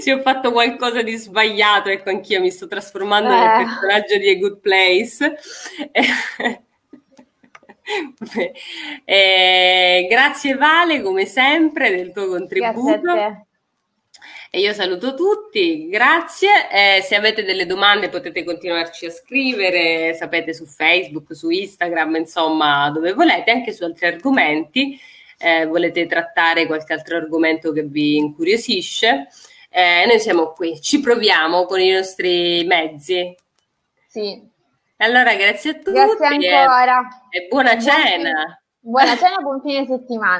Speaker 1: Se ho fatto qualcosa di sbagliato, ecco, anch'io mi sto trasformando nel
Speaker 2: Eh,
Speaker 1: personaggio di A Good Place. Eh, grazie Vale, come sempre, del tuo
Speaker 2: grazie
Speaker 1: contributo. E io saluto tutti, grazie. Eh, se avete delle domande potete continuarci a scrivere, sapete, su Facebook, su Instagram, insomma, dove volete, anche su altri argomenti. Eh, volete trattare qualche altro argomento che vi incuriosisce. Eh, noi siamo qui, ci proviamo con i nostri mezzi.
Speaker 2: Sì,
Speaker 1: Allora, grazie a
Speaker 2: grazie
Speaker 1: tutti e,
Speaker 2: ancora.
Speaker 1: e buona
Speaker 2: Buon fin-
Speaker 1: cena.
Speaker 2: buona cena, buon fine settimana.